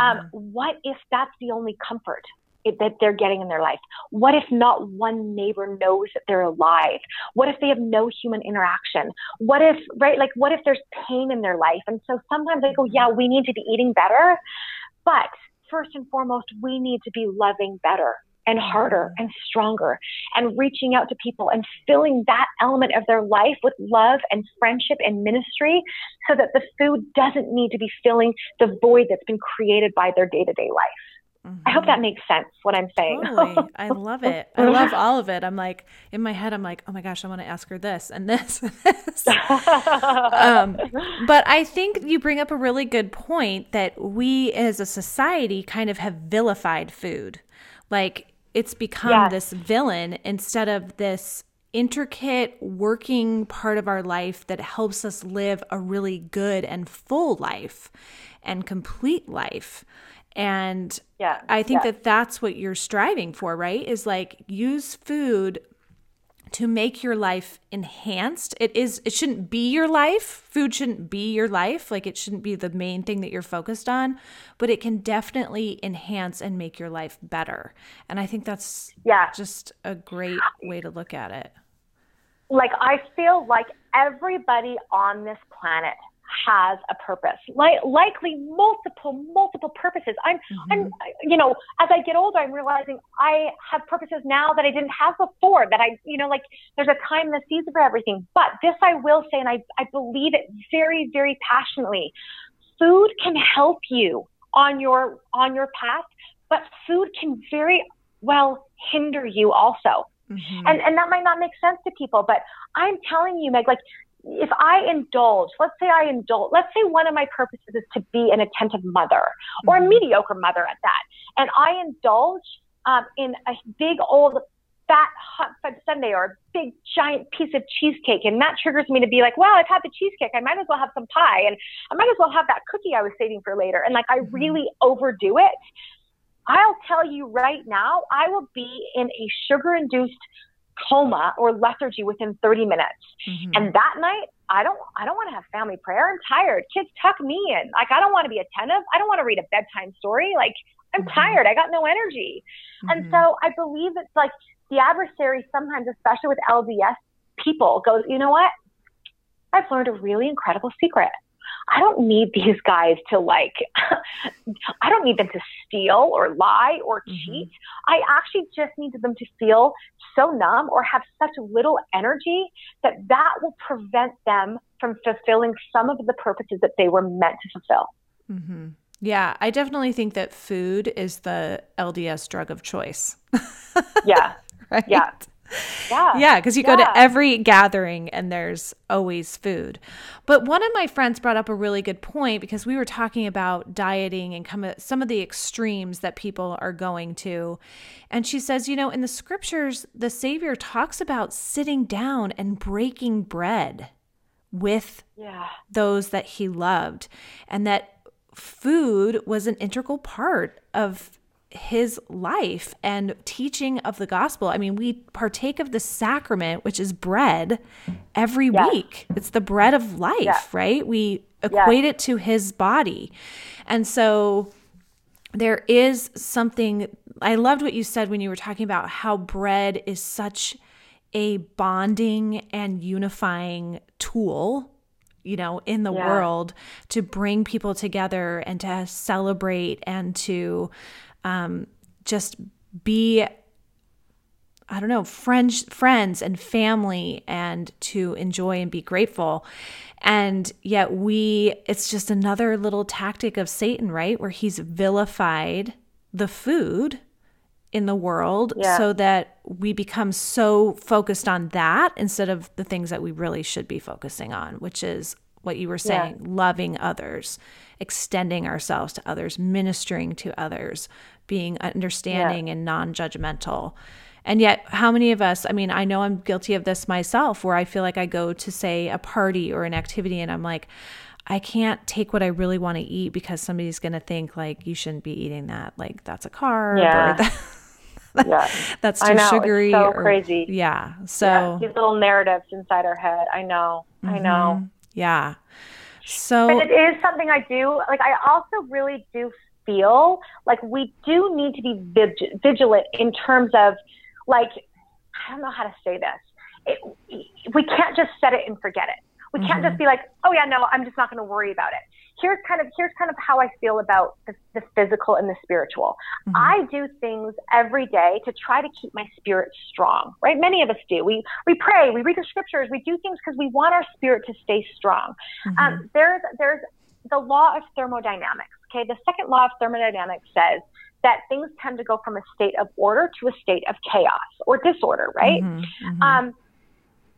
Speaker 3: um, mm-hmm. What if that's the only comfort it, that they're getting in their life? What if not one neighbor knows that they're alive? What if they have no human interaction? What if, right, like, what if there's pain in their life? And so sometimes I go, yeah, we need to be eating better. But first and foremost, we need to be loving better and harder and stronger and reaching out to people and filling that element of their life with love and friendship and ministry so that the food doesn't need to be filling the void that's been created by their day to day life. Mm-hmm. I hope that mm-hmm. makes sense what I'm saying.
Speaker 2: Totally. I love it. I love all of it. I'm like, in my head, I'm like, oh my gosh, I want to ask her this and this and this. um, but I think you bring up a really good point that we as a society kind of have vilified food. Like, it's become yes. this villain instead of this intricate working part of our life that helps us live a really good and full life and complete life. And yeah, I think yeah. that that's what you're striving for, right? Is like use food to make your life enhanced. It is it shouldn't be your life. Food shouldn't be your life. Like it shouldn't be the main thing that you're focused on, but it can definitely enhance and make your life better. And I think that's yeah. just a great way to look at it.
Speaker 3: Like I feel like everybody on this planet has a purpose, like likely multiple, multiple purposes. I'm, mm-hmm. I'm, you know, as I get older, I'm realizing I have purposes now that I didn't have before. That I, you know, like there's a time and a season for everything. But this I will say, and I, I believe it very, very passionately. Food can help you on your on your path, but food can very well hinder you also. Mm-hmm. And and that might not make sense to people, but I'm telling you, Meg, like if I indulge, let's say I indulge, let's say one of my purposes is to be an attentive mother or mm-hmm. a mediocre mother at that, and I indulge um, in a big old fat hot fudge sundae or a big giant piece of cheesecake, and that triggers me to be like, well, I've had the cheesecake, I might as well have some pie, and I might as well have that cookie I was saving for later, and like I mm-hmm. really overdo it. I'll tell you right now, I will be in a sugar induced coma or lethargy within 30 minutes. Mm-hmm. And that night, I don't I don't want to have family prayer. I'm tired. Kids tuck me in. Like I don't want to be attentive. I don't want to read a bedtime story. Like I'm mm-hmm. tired. I got no energy. Mm-hmm. And so I believe it's like the adversary sometimes, especially with LDS people, goes, you know what? I've learned a really incredible secret. I don't need these guys to like, I don't need them to steal or lie or mm-hmm. cheat. I actually just need them to feel so numb or have such little energy that that will prevent them from fulfilling some of the purposes that they were meant to fulfill.
Speaker 2: Mm-hmm. Yeah, I definitely think that food is the LDS drug of choice.
Speaker 3: yeah. right? Yeah.
Speaker 2: Yeah. Yeah, because you yeah. go to every gathering and there's always food. But one of my friends brought up a really good point because we were talking about dieting and some of the extremes that people are going to. And she says, you know, in the scriptures, the Savior talks about sitting down and breaking bread with yeah. those that he loved, and that food was an integral part of his life and teaching of the gospel. I mean, we partake of the sacrament, which is bread, every yes. week. It's the bread of life, yes. right? We equate yes. it to his body. And so there is something, I loved what you said when you were talking about how bread is such a bonding and unifying tool you know in the yeah. world to bring people together and to celebrate and to um, just be I don't know, friends, friends and family and to enjoy and be grateful. And yet we it's just another little tactic of Satan, right? Where he's vilified the food in the world yeah. so that we become so focused on that instead of the things that we really should be focusing on, which is what you were saying, yeah. loving others, extending ourselves to others, ministering to others, being understanding yeah. and non-judgmental. And yet, how many of us, I mean, I know I'm guilty of this myself where I feel like I go to, say, a party or an activity and I'm like, I can't take what I really want to eat because somebody's going to think, like, you shouldn't be eating that. Like, that's a carb yeah. or that, yeah. that's too sugary.
Speaker 3: It's so
Speaker 2: or,
Speaker 3: crazy.
Speaker 2: Yeah. So,
Speaker 3: yeah, these little narratives inside our head. I know. Mm-hmm. I know.
Speaker 2: Yeah. So,
Speaker 3: but it is something I do. Like, I also really do feel like we do need to be vig- vigilant in terms of like I don't know how to say this. It, we can't just set it and forget it. We can't mm-hmm. just be like, oh yeah, no, I'm just not going to worry about it. Here's kind of here's kind of how I feel about the, the physical and the spiritual. Mm-hmm. I do things every day to try to keep my spirit strong. Right? Many of us do. We we pray, we read the scriptures, we do things because we want our spirit to stay strong. Mm-hmm. Um, there's there's the law of thermodynamics. Okay, the second law of thermodynamics says that things tend to go from a state of order to a state of chaos or disorder, right? Mm-hmm, mm-hmm. Um,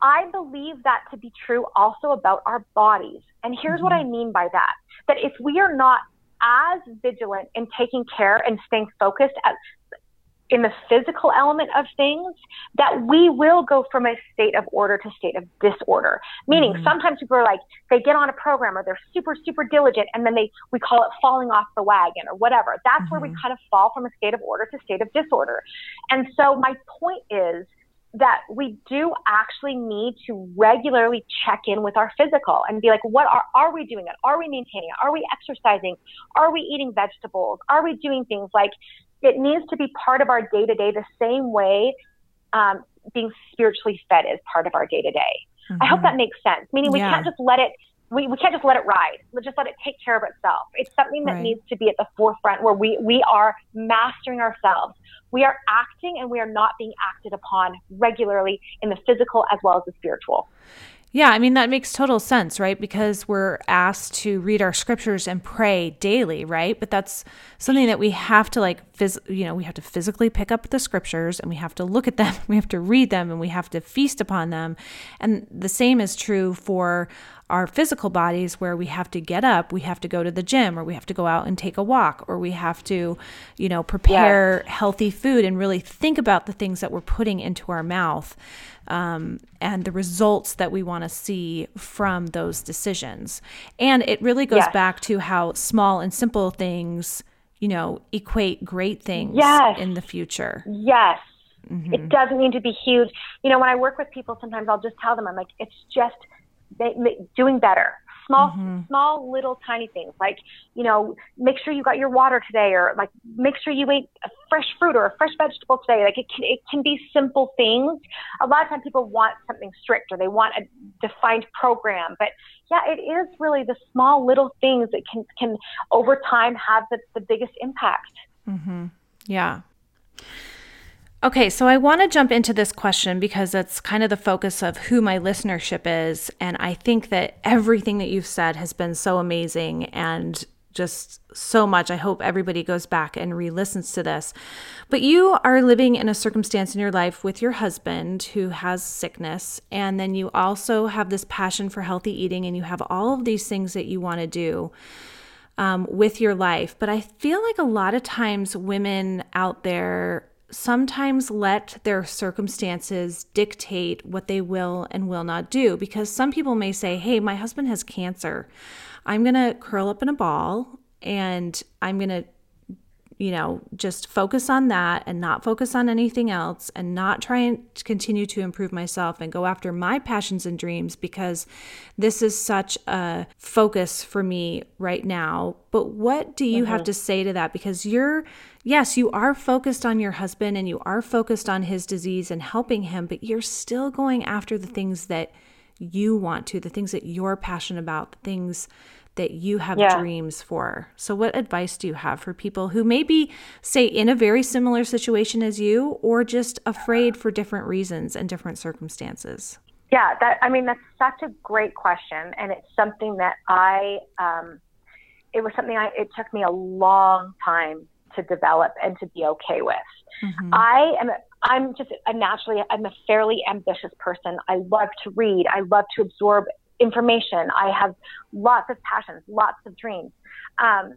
Speaker 3: I believe that to be true also about our bodies. And here's mm-hmm. what I mean by that that if we are not as vigilant in taking care and staying focused as in the physical element of things that we will go from a state of order to state of disorder. Meaning mm-hmm. sometimes people are like, they get on a program or they're super, super diligent and then they, we call it falling off the wagon or whatever. That's mm-hmm. where we mm-hmm. kind of fall from a state of order to state of disorder. And so my point is that we do actually need to regularly check in with our physical and be like, what are, are we doing it? Are we maintaining it? Are we exercising? Are we eating vegetables? Are we doing things like it needs to be part of our day to day the same way um, being spiritually fed is part of our day to day. I hope that makes sense. Meaning we yeah. can't just let it we, we can't just let it ride. Let's just let it take care of itself. It's something that right. needs to be at the forefront where we, we are mastering ourselves. We are acting and we are not being acted upon regularly in the physical as well as the spiritual.
Speaker 2: Yeah, I mean, that makes total sense, right? Because we're asked to read our scriptures and pray daily, right? But that's something that we have to like, phys- you know, we have to physically pick up the scriptures and we have to look at them, we have to read them, and we have to feast upon them. And the same is true for our physical bodies where we have to get up, we have to go to the gym, or we have to go out and take a walk, or we have to, you know, prepare yes. healthy food and really think about the things that we're putting into our mouth um, and the results that we want to see from those decisions. And it really goes yes. back to how small and simple things, you know, equate great things yes. in the future.
Speaker 3: Yes. Mm-hmm. It doesn't need to be huge. You know, when I work with people, sometimes I'll just tell them, I'm like, it's just doing better small mm-hmm. small little tiny things. Like you know make sure you got your water today or like make sure you ate a fresh fruit or a fresh vegetable today. Like it can it can be simple things. A lot of times people want something strict or they want a defined program. But yeah it is really the small little things that can can over time have the, the biggest impact.
Speaker 2: Mm-hmm. yeah Okay, so I want to jump into this question because it's kind of the focus of who my listenership is. And I think that everything that you've said has been so amazing and just so much. I hope everybody goes back and re listens to this. But you are living in a circumstance in your life with your husband who has sickness. And then you also have this passion for healthy eating and you have all of these things that you want to do. Um, with your life. But I feel like a lot of times women out there sometimes let their circumstances dictate what they will and will not do because some people may say, Hey, my husband has cancer. I'm going to curl up in a ball and I'm going to you know, just focus on that and not focus on anything else and not try and continue to improve myself and go after my passions and dreams because this is such a focus for me right now. But what do you mm-hmm. have to say to that? Because you're, yes, you are focused on your husband and you are focused on his disease and helping him, but you're still going after the things that you want to, the things that you're passionate about, the things that you have yeah. dreams for. So, what advice do you have for people who may be, say, in a very similar situation as you, or just afraid for different reasons and different circumstances?
Speaker 3: Yeah, that I mean that's such a great question, and it's something that I, um, it was something I it took me a long time to develop and to be okay with. Mm-hmm. I am I'm just a naturally I'm a fairly ambitious person. I love to read. I love to absorb information. I have lots of passions, lots of dreams. Um,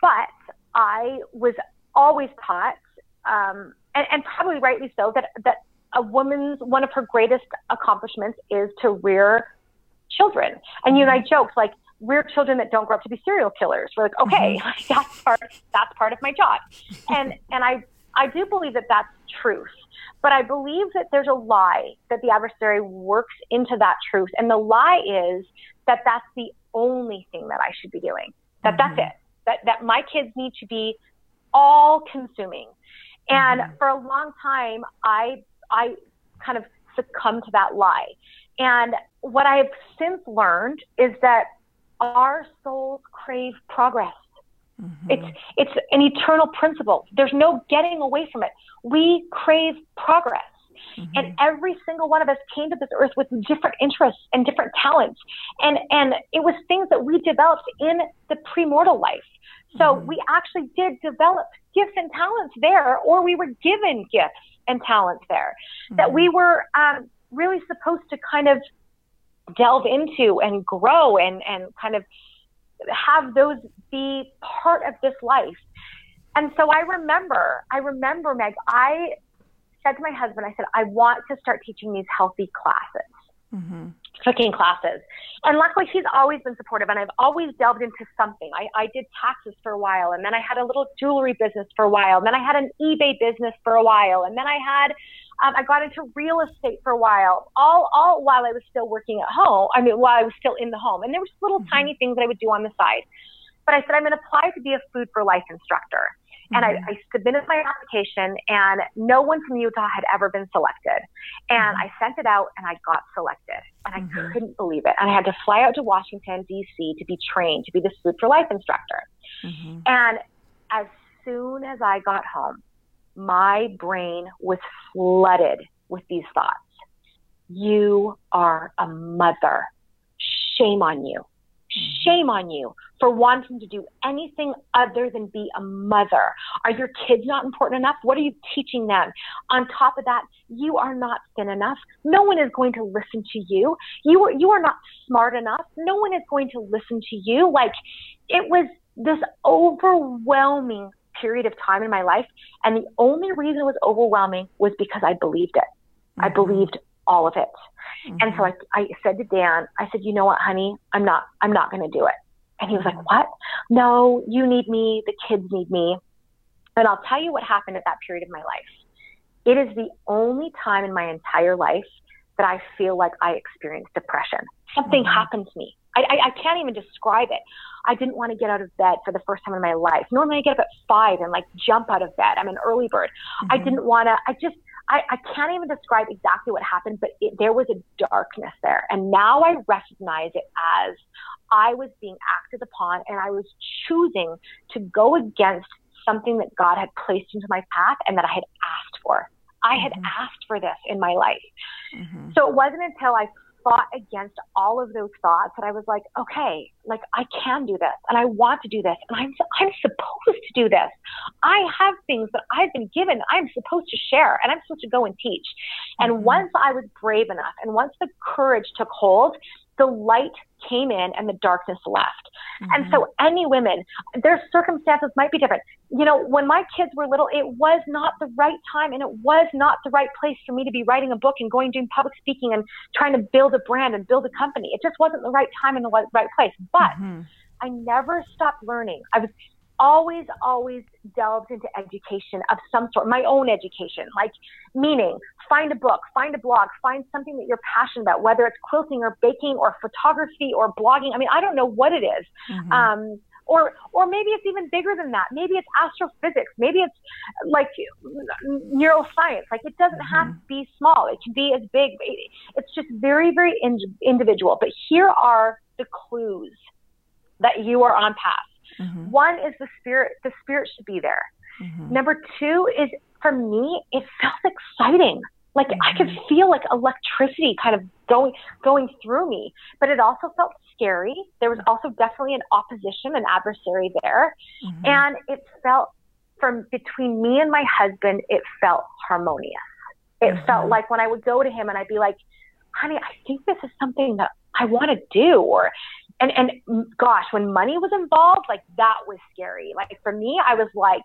Speaker 3: but I was always taught, um, and, and probably rightly so, that, that a woman's one of her greatest accomplishments is to rear children. And you and I joked like rear children that don't grow up to be serial killers. We're like, okay, mm-hmm. that's part that's part of my job. And and I I do believe that that's truth. But I believe that there's a lie that the adversary works into that truth. And the lie is that that's the only thing that I should be doing. That mm-hmm. that's it. That, that my kids need to be all consuming. And mm-hmm. for a long time, I, I kind of succumbed to that lie. And what I have since learned is that our souls crave progress. Mm-hmm. It's it's an eternal principle. There's no getting away from it. We crave progress. Mm-hmm. And every single one of us came to this earth with different interests and different talents. And and it was things that we developed in the premortal life. So mm-hmm. we actually did develop gifts and talents there, or we were given gifts and talents there that mm-hmm. we were um, really supposed to kind of delve into and grow and, and kind of have those be part of this life. And so I remember, I remember, Meg, I said to my husband, I said, I want to start teaching these healthy classes, mm-hmm. cooking classes. And luckily, he's always been supportive, and I've always delved into something. I, I did taxes for a while, and then I had a little jewelry business for a while, and then I had an eBay business for a while, and then I had Um, I got into real estate for a while, all all while I was still working at home. I mean, while I was still in the home, and there were little mm-hmm. tiny things that I would do on the side. But I said I'm going to apply to be a food for life instructor. And I, mm-hmm. I, submitted my application, and no one from Utah had ever been selected. And mm-hmm. I sent it out, and I got selected, and I mm-hmm. couldn't believe it. And I had to fly out to Washington D.C. to be trained to be the Food for Life instructor. Mm-hmm. And as soon as I got home, my brain was flooded with these thoughts. You are a mother. Shame on you. Mm-hmm. Shame on you for wanting to do anything other than be a mother. Are your kids not important enough? What are you teaching them? On top of that, you are not thin enough. No one is going to listen to you. You are, you are not smart enough. No one is going to listen to you. Like it was this overwhelming period of time in my life. And the only reason it was overwhelming was because I believed it. Mm-hmm. I believed all of it. Mm-hmm. And so mm-hmm. I, I said to Dan, I said, you know what, honey, I'm not, I'm not going to do it. And he was like, what? No, you need me. The kids need me. And I'll tell you what happened at that period of my life. It is the only time in my entire life that I feel like I experienced depression. Something mm-hmm. happened to me. I, I, I can't even describe it. I didn't want to get out of bed for the first time in my life. Normally I get up at five and like jump out of bed. I'm an early bird. Mm-hmm. I didn't want to, I just, I, I can't even describe exactly what happened, but it, there was a darkness there. And now I recognize it as I was being acted upon and I was choosing to go against something that God had placed into my path and that I had asked for. I had mm-hmm. asked for this in my life. Mm-hmm. So it wasn't until I fought against all of those thoughts and I was like, okay, like I can do this and I want to do this and I'm, I'm supposed to do this. I have things that I've been given. I'm supposed to share and I'm supposed to go and teach. And mm-hmm. once I was brave enough and once the courage took hold, the light came in and the darkness left. Mm-hmm. And so any women, their circumstances might be different. You know, when my kids were little, it was not the right time and it was not the right place for me to be writing a book and going doing public speaking and trying to build a brand and build a company. It just wasn't the right time in the right place. But mm-hmm. I never stopped learning. I was always, always delved into education of some sort, my own education, like meaning find a book, find a blog, find something that you're passionate about, whether it's quilting or baking or photography or blogging. I mean, I don't know what it is. Mm-hmm. Um, or, or maybe it's even bigger than that. Maybe it's astrophysics. Maybe it's like neuroscience. Like it doesn't mm-hmm. have to be small. It can be as big. It's just very, very in, individual. But here are the clues that you are on path. Mm-hmm. One is the spirit. The spirit should be there. Mm-hmm. Number two is for me, it felt exciting. Like. I could mm-hmm. feel like electricity kind of going going through me, but it also felt scary. There was also definitely an opposition, an adversary there, mm-hmm. and it felt from between me and my husband, it felt harmonious. It mm-hmm. felt like when I would go to him and I'd be like, "Honey, I think this is something that I want to do," or and and gosh, when money was involved, like that was scary. Like for me, I was like,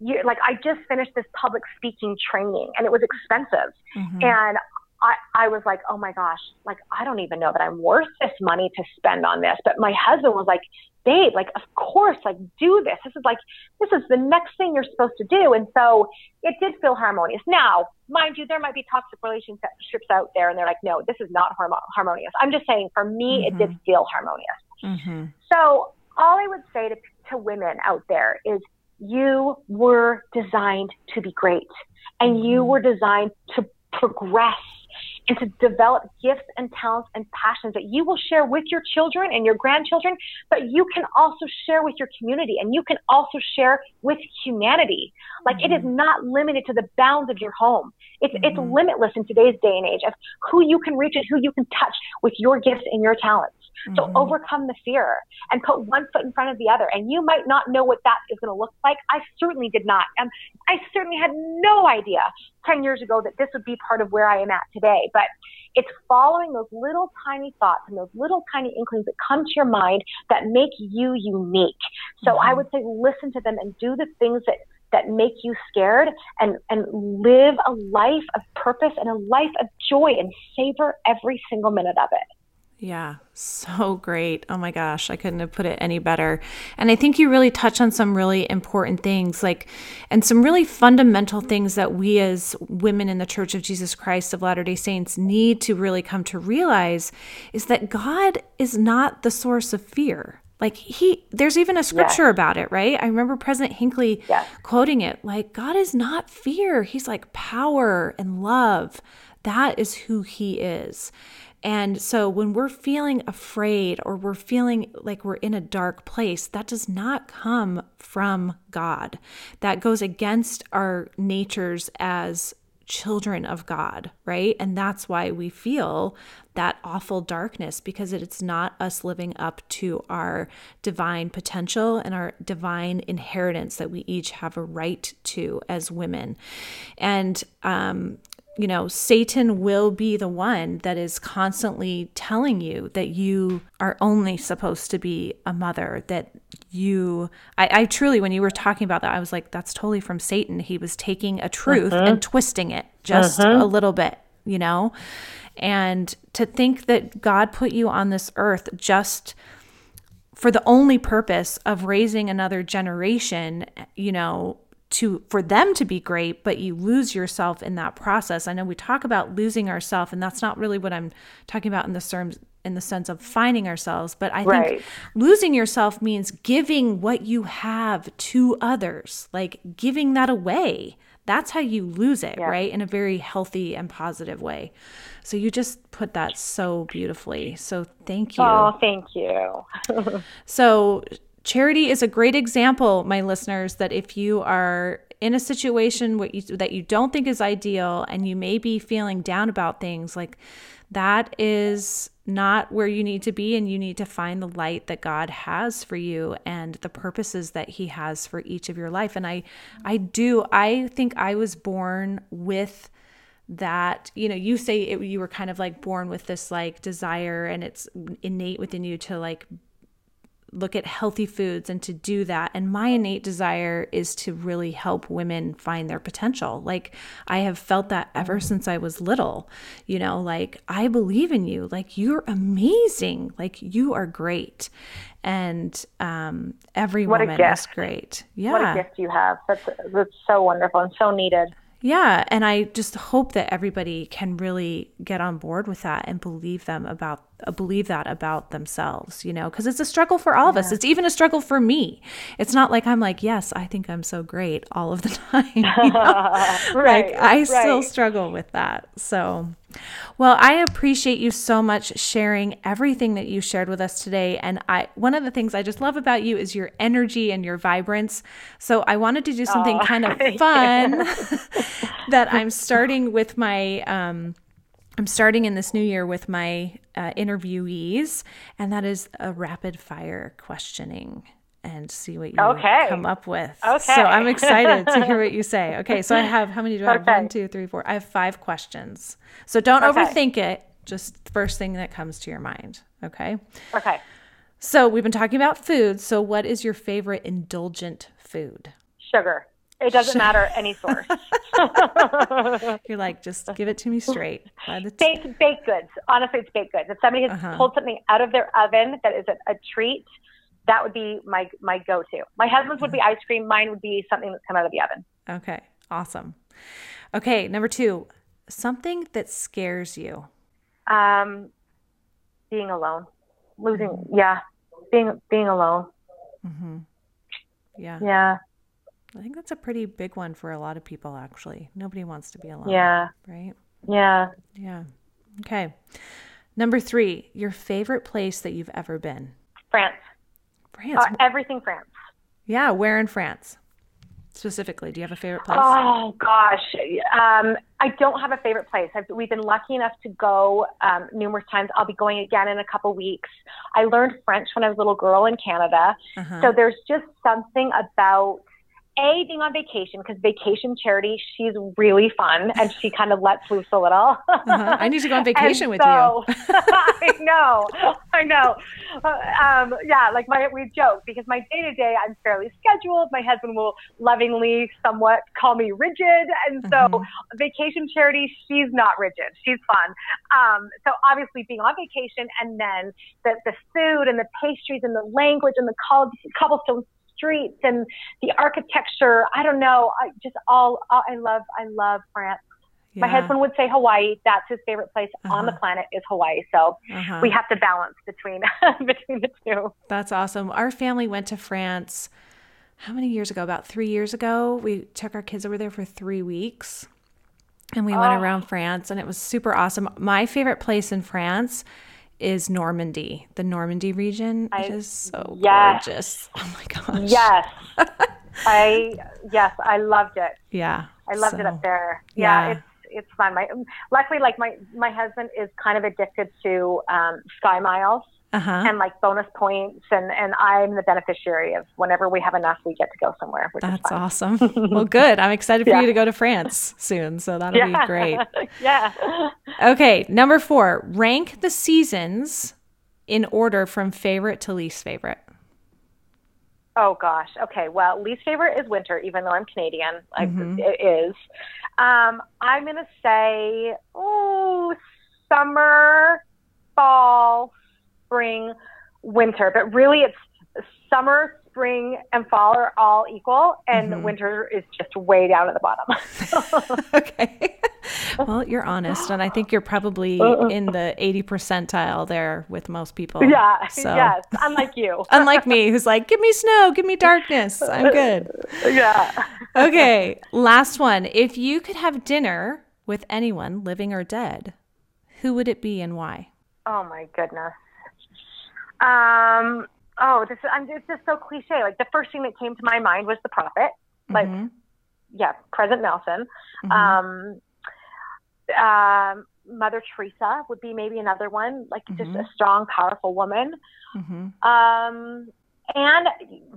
Speaker 3: you like I just finished this public speaking training and it was expensive, mm-hmm. and I I was like, oh my gosh, like I don't even know that I'm worth this money to spend on this. But my husband was like, babe, like of course, like do this. This is like this is the next thing you're supposed to do, and so it did feel harmonious. Now, mind you, there might be toxic relationships out there, and they're like, no, this is not harmonious. I'm just saying, for me, mm-hmm. it did mm-hmm. feel harmonious. Mm-hmm. So all I would say to, to women out there is you were designed to be great and you mm-hmm. were designed to progress and to develop gifts and talents and passions that you will share with your children and your grandchildren, but you can also share with your community and you can also share with humanity. Like mm-hmm. it is mm-hmm. not limited to the bounds of your home. It's, mm-hmm. it's limitless in today's day and age of who you can reach and who you can touch with your gifts and your talents. So mm-hmm. overcome the fear and put one foot in front of the other. And you might not know what that is going to look like. I certainly did not. And I certainly had no idea 10 years ago that this would be part of where I am at today. But it's following those little tiny thoughts and those little tiny inklings that come to your mind that make you unique. So mm-hmm. I would say listen to them and do the things that that make you scared and, and live a life of purpose and a life of joy and savor every single minute of it.
Speaker 2: Yeah, so great. Oh my gosh, I couldn't have put it any better. And I think you really touch on some really important things, like, and some really fundamental things that we as women in the Church of Jesus Christ of Latter day Saints need to really come to realize is that God is not the source of fear. Like he, there's even a scripture yes. about it, right? I remember President Hinckley yes. quoting it like, God is not fear. He's like power and love. That is who he is. And so when we're feeling afraid or we're feeling like we're in a dark place, that does not come from God. That goes against our natures as children of God, right? And that's why we feel that awful darkness because it's not us living up to our divine potential and our divine inheritance that we each have a right to as women. And um, you know, Satan will be the one that is constantly telling you that you are only supposed to be a mother, that you, I, I truly, when you were talking about that, I was like, that's totally from Satan. He was taking a truth uh-huh. and twisting it just uh-huh. a little bit, you know? And to think that God put you on this earth just for the only purpose of raising another generation, you know, to for them to be great but you lose yourself in that process. I know we talk about losing ourselves and that's not really what i'm talking about in the terms in the sense of finding ourselves but i right. think losing yourself means giving what you have to others like giving that away. That's how you lose it yeah. right? In a very healthy and positive way. So you just put that so beautifully. So thank you.
Speaker 3: Oh thank you.
Speaker 2: So charity is a great example, my listeners, that if you are in a situation what you, that you don't think is ideal and you may be feeling down about things, like that is not where you need to be and you need to find the light that God has for you and the purposes that he has for each of your life. And I I do I think I was born with that you know you say it, you were kind of like born with this like desire and it's innate within you to like look at healthy foods and to do that. And my innate desire is to really help women find their potential. Like I have felt that ever since I was little. You know, like I believe in you. Like you're amazing. Like you are great. And um, every what woman is great. Yeah.
Speaker 3: What a gift you have. That's that's so wonderful and so needed.
Speaker 2: Yeah, and I just hope that everybody can really get on board with that and believe them about believe that about themselves, you know, because it's a struggle for all of yeah. us. It's even a struggle for me. It's not like I'm like, yes, I think I'm so great all of the time. You know? right. Like I right. still struggle with that. So, well, I appreciate you so much sharing everything that you shared with us today. And I one of the things I just love about you is your energy and your vibrance. So I wanted to do something oh, kind of fun that I'm starting with my um I'm starting in this new year with my uh, interviewees, and that is a rapid fire questioning and see what you okay. come up with. Okay. So I'm excited to hear what you say. Okay, so I have how many do I have? Okay. One, two, three, four. I have five questions. So don't okay. overthink it. Just first thing that comes to your mind. Okay.
Speaker 3: Okay.
Speaker 2: So we've been talking about food. So what is your favorite indulgent food?
Speaker 3: Sugar. It doesn't matter any source.
Speaker 2: You're like, just give it to me straight.
Speaker 3: baked, baked goods. Honestly, it's baked goods. If somebody has uh-huh. pulled something out of their oven that is a, a, treat, that would be my my go-to. My husband's would be ice cream. Mine would be something that's come out of the oven.
Speaker 2: Okay, awesome. Okay, number two, something that scares you.
Speaker 3: Um, being alone, losing. Yeah, being being alone.
Speaker 2: Mm-hmm. Yeah.
Speaker 3: Yeah.
Speaker 2: I think that's a pretty big one for a lot of people, actually. Nobody wants to be alone.
Speaker 3: Yeah.
Speaker 2: Right?
Speaker 3: Yeah.
Speaker 2: Yeah. Okay. Number three, your favorite place that you've ever been?
Speaker 3: France.
Speaker 2: France.
Speaker 3: Uh, everything France.
Speaker 2: Yeah. Where in France? Specifically, do you have a favorite place?
Speaker 3: Oh gosh, um, I don't have a favorite place. I've, we've been lucky enough to go um, numerous times. I'll be going again in a couple weeks. I learned French when I was a little girl in Canada, uh-huh. so there's just something about a being on vacation because vacation charity she's really fun and she kind of lets loose a little.
Speaker 2: Uh-huh. i need to go on vacation with
Speaker 3: so,
Speaker 2: you.
Speaker 3: I know i know. Uh, um, yeah like my we joke because my day to day i'm fairly scheduled. My husband will lovingly somewhat call me rigid. And so mm-hmm. vacation charity she's not rigid. She's fun. Um, so obviously being on vacation and then the, the food and the pastries and the language and the cobblestone streets and the architecture. I don't know. I just all, all I love. I love France. Yeah. My husband would say Hawaii. That's his favorite place uh-huh. on the uh-huh. planet is Hawaii. So uh-huh. we have to balance between between the two.
Speaker 2: That's awesome. Our family went to France. How many years ago? About three years ago. We took our kids over there for three weeks, and we oh. went around France, and it was super awesome. My favorite place in France is Normandy, the Normandy region. I, it is so yes. gorgeous. Oh my gosh.
Speaker 3: Yes. I yes, I loved it.
Speaker 2: Yeah.
Speaker 3: I loved so, it up there. Yeah, yeah, it's it's fun. My luckily like my my husband is kind of addicted to um sky miles uh-huh. and like bonus points and and I'm the beneficiary of whenever we have enough we get to go somewhere
Speaker 2: that's awesome. Well good. I'm excited for yeah. you to go to France soon so that'll yeah. be great.
Speaker 3: Yeah.
Speaker 2: Okay number four. Rank the seasons in order from favorite to least favorite.
Speaker 3: Oh gosh. Okay well least favorite is winter even though I'm Canadian like mm-hmm. it is. Um, I'm gonna say oh summer fall spring, winter, but really it's summer, spring, and fall are all equal, and mm-hmm. winter is just way down at the bottom.
Speaker 2: okay. Well, you're honest, and I think you're probably uh-uh. in the 80 percentile there with most people.
Speaker 3: Yeah. So. Yes. Unlike you.
Speaker 2: unlike me, who's like, give me snow, give me darkness. I'm good.
Speaker 3: Yeah.
Speaker 2: okay. Last one. If you could have dinner with anyone, living or dead, who would it be and why?
Speaker 3: Oh my goodness. Um, oh, this I'm, it's just so cliche. Like the first thing that came to my mind was the prophet. Like, mm-hmm. yeah, President Nelson. Mm-hmm. Um, um, Mother Teresa would be maybe another one. Like mm-hmm. just a strong, powerful woman. Mm-hmm. Um, and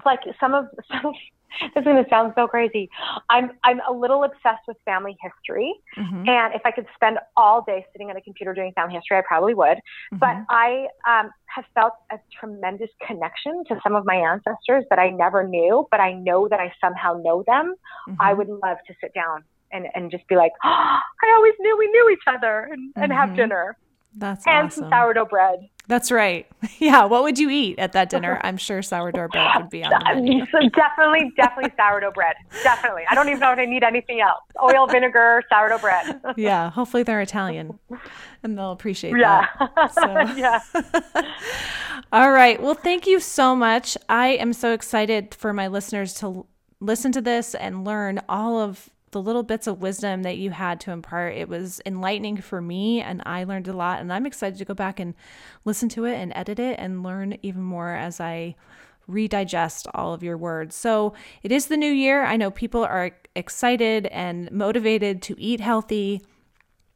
Speaker 3: like some of some of this is going to sound so crazy. I'm I'm a little obsessed with family history, mm-hmm. and if I could spend all day sitting at a computer doing family history, I probably would. Mm-hmm. But I um, have felt a tremendous connection to some of my ancestors that I never knew, but I know that I somehow know them. Mm-hmm. I would love to sit down and and just be like, oh, I always knew we knew each other, and, and have mm-hmm. dinner.
Speaker 2: That's
Speaker 3: and
Speaker 2: awesome.
Speaker 3: some sourdough bread.
Speaker 2: That's right. Yeah. What would you eat at that dinner? I'm sure sourdough bread would be on the menu.
Speaker 3: So definitely, definitely sourdough bread. Definitely. I don't even know if I need anything else. Oil, vinegar, sourdough bread.
Speaker 2: yeah. Hopefully they're Italian and they'll appreciate
Speaker 3: yeah.
Speaker 2: that. So.
Speaker 3: yeah.
Speaker 2: All right. Well, thank you so much. I am so excited for my listeners to listen to this and learn all of the little bits of wisdom that you had to impart. It was enlightening for me, and I learned a lot. And I'm excited to go back and listen to it and edit it and learn even more as I redigest all of your words. So it is the new year. I know people are excited and motivated to eat healthy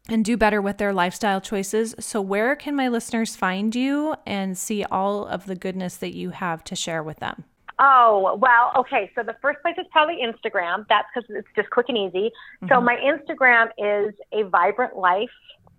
Speaker 2: and do better with their lifestyle choices. So, where can my listeners find you and see all of the goodness that you have to share with them?
Speaker 3: Oh, well, okay. So the first place is probably Instagram. That's because it's just quick and easy. Mm-hmm. So my Instagram is a vibrant life.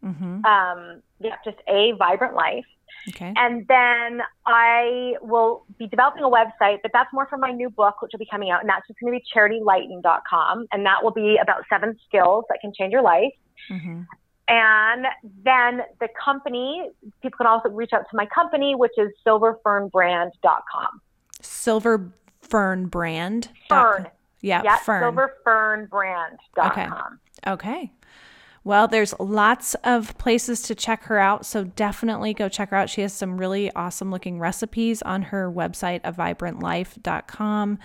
Speaker 3: Mm-hmm. Um, yeah, just a vibrant life.
Speaker 2: Okay.
Speaker 3: And then I will be developing a website, but that's more for my new book, which will be coming out. And that's just going to be charitylighten.com. And that will be about seven skills that can change your life. Mm-hmm. And then the company, people can also reach out to my company, which is silverfernbrand.com.
Speaker 2: Silver Fern brand.
Speaker 3: Fern.
Speaker 2: Yeah,
Speaker 3: yeah
Speaker 2: Fern.
Speaker 3: Silverfernbrand.com.
Speaker 2: Okay. Okay. Well, there's lots of places to check her out. So definitely go check her out. She has some really awesome looking recipes on her website, a vibrantlife.com.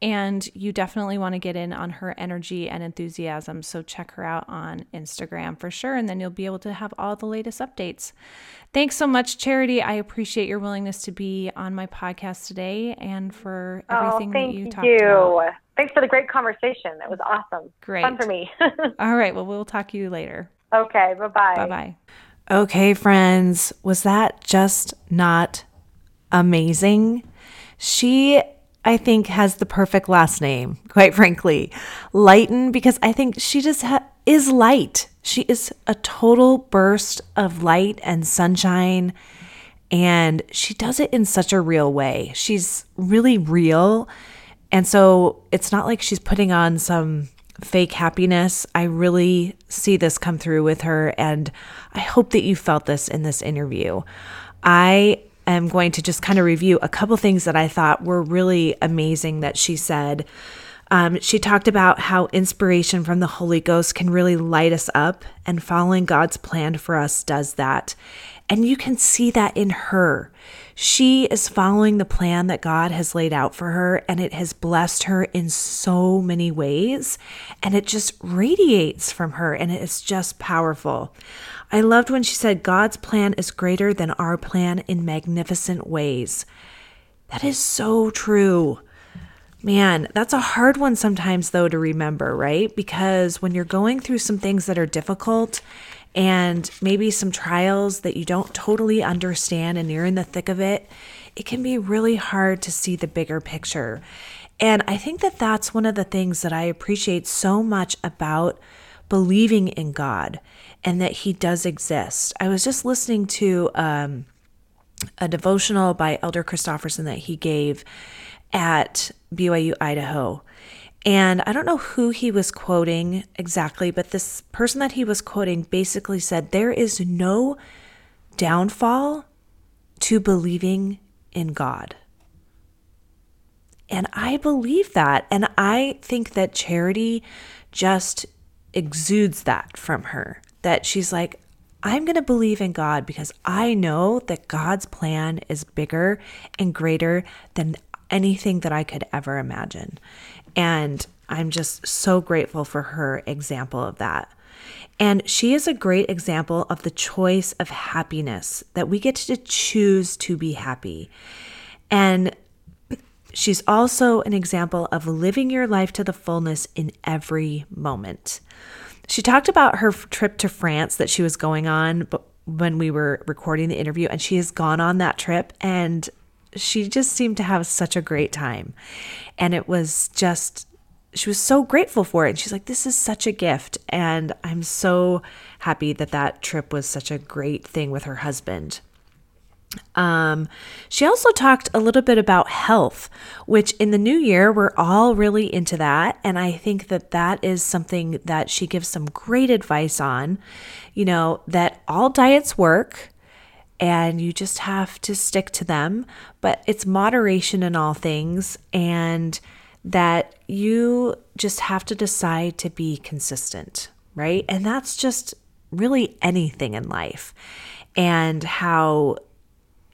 Speaker 2: And you definitely want to get in on her energy and enthusiasm. So check her out on Instagram for sure. And then you'll be able to have all the latest updates. Thanks so much, Charity. I appreciate your willingness to be on my podcast today and for oh, everything
Speaker 3: oh, that
Speaker 2: you talked about.
Speaker 3: Thank you.
Speaker 2: about.
Speaker 3: Thanks for the great conversation. That was awesome.
Speaker 2: Great.
Speaker 3: Fun for me.
Speaker 2: all right. Well, we'll talk to you later.
Speaker 3: Okay. Bye bye.
Speaker 2: Bye bye. Okay, friends. Was that just not amazing? She
Speaker 1: I think, has the perfect last name, quite frankly. Lighten, because I think she just ha- is light. She is a total burst of light and sunshine. And she does it in such a real way. She's really real. And so it's not like she's putting on some fake happiness. I really see this come through with her. And I hope that you felt this in this interview. I am going to just kind of review a couple things that I thought were really amazing that she said. Um, she talked about how inspiration from the Holy Ghost can really light us up, and following God's plan for us does that. And you can see that in her. She is following the plan that God has laid out for her, and it has blessed her in so many ways. And it just radiates from her, and it is just powerful. I loved when she said, God's plan is greater than our plan in magnificent ways. That is so true. Man, that's a hard one sometimes, though, to remember, right? Because when you're going through some things that are difficult and maybe some trials that you don't totally understand and you're in the thick of it, it can be really hard to see the bigger picture. And I think that that's one of the things that I appreciate so much about believing in God and that He does exist. I was just listening to um, a devotional by Elder Christofferson that he gave at BYU Idaho. And I don't know who he was quoting exactly, but this person that he was quoting basically said, There is no downfall to believing in God. And I believe that. And I think that Charity just exudes that from her. That she's like, I'm going to believe in God because I know that God's plan is bigger and greater than anything that I could ever imagine. And I'm just so grateful for her example of that. And she is a great example of the choice of happiness that we get to choose to be happy. And she's also an example of living your life to the fullness in every moment. She talked about her trip to France that she was going on when we were recording the interview, and she has gone on that trip. And she just seemed to have such a great time. And it was just, she was so grateful for it. And she's like, this is such a gift. And I'm so happy that that trip was such a great thing with her husband. Um, she also talked a little bit about health, which in the new year, we're all really into that. And I think that that is something that she gives some great advice on. You know, that all diets work and you just have to stick to them. But it's moderation in all things, and that you just have to decide to be consistent, right? And that's just really anything in life, and how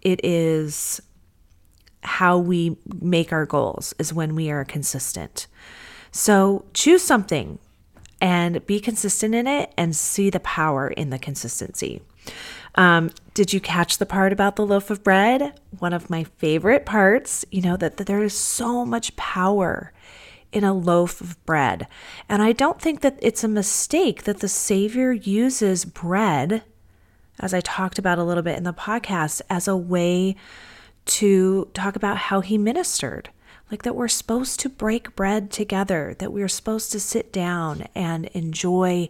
Speaker 1: it is how we make our goals is when we are consistent. So choose something and be consistent in it and see the power in the consistency. Um, did you catch the part about the loaf of bread? One of my favorite parts, you know, that, that there is so much power in a loaf of bread. And I don't think that it's a mistake that the Savior uses bread, as I talked about a little bit in the podcast, as a way to talk about how he ministered. Like that we're supposed to break bread together, that we're supposed to sit down and enjoy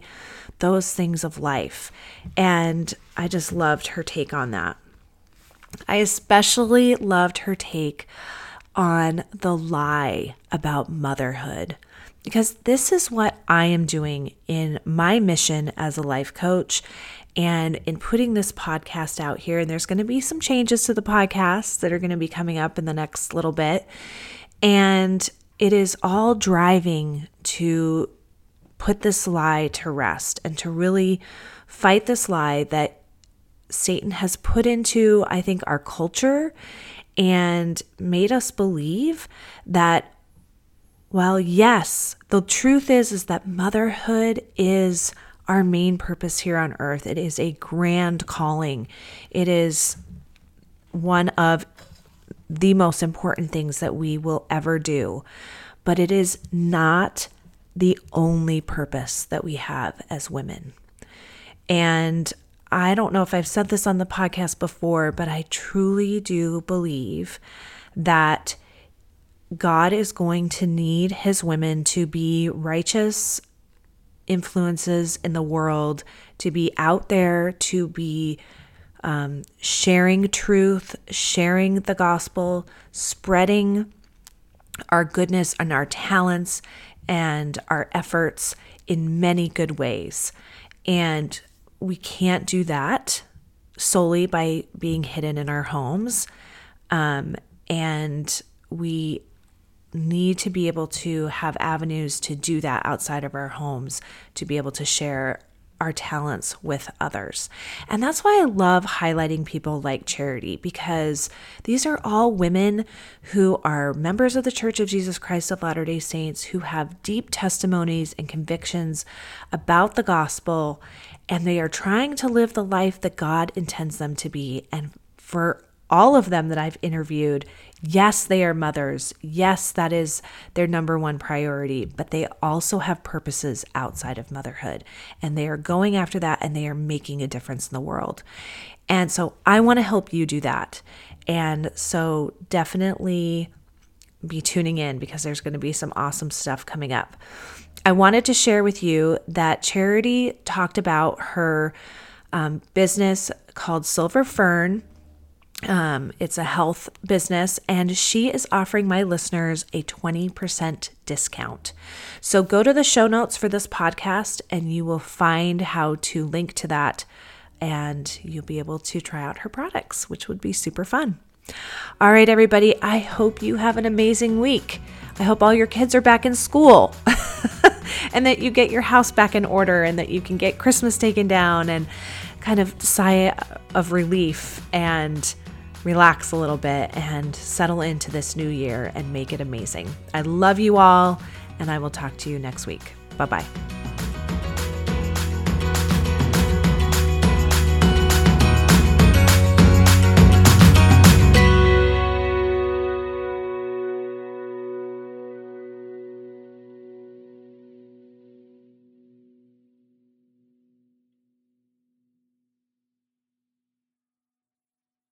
Speaker 1: those things of life. And I just loved her take on that. I especially loved her take on the lie about motherhood because this is what I am doing in my mission as a life coach and in putting this podcast out here. And there's going to be some changes to the podcast that are going to be coming up in the next little bit. And it is all driving to put this lie to rest and to really fight this lie that Satan has put into, I think, our culture and made us believe that well yes the truth is is that motherhood is our main purpose here on earth. It is a grand calling. It is one of the most important things that we will ever do. But it is not the only purpose that we have as women. And I don't know if I've said this on the podcast before, but I truly do believe that God is going to need his women to be righteous influences in the world, to be out there, to be um, sharing truth, sharing the gospel, spreading our goodness and our talents and our efforts in many good ways. And we can't do that solely by being hidden in our homes. Um, and we need to be able to have avenues to do that outside of our homes, to be able to share our talents with others. And that's why I love highlighting people like Charity because these are all women who are members of the Church of Jesus Christ of Latter day Saints who have deep testimonies and convictions about the gospel, and they are trying to live the life that God intends them to be. And for all of them that I've interviewed, yes, they are mothers. Yes, that is their number one priority, but they also have purposes outside of motherhood. And they are going after that and they are making a difference in the world. And so I want to help you do that. And so definitely be tuning in because there's going to be some awesome stuff coming up. I wanted to share with you that Charity talked about her um, business called Silver Fern um, it's a health business, and she is offering my listeners a 20% discount. So go to the show notes for this podcast, and you will find how to link to that, and you'll be able to try out her products, which would be super fun. All right, everybody, I hope you have an amazing week. I hope all your kids are back in school and that you get your house back in order and that you can get Christmas taken down and kind of sigh of relief and relax a little bit and settle into this new year and make it amazing. I love you all, and I will talk to you next week. Bye bye.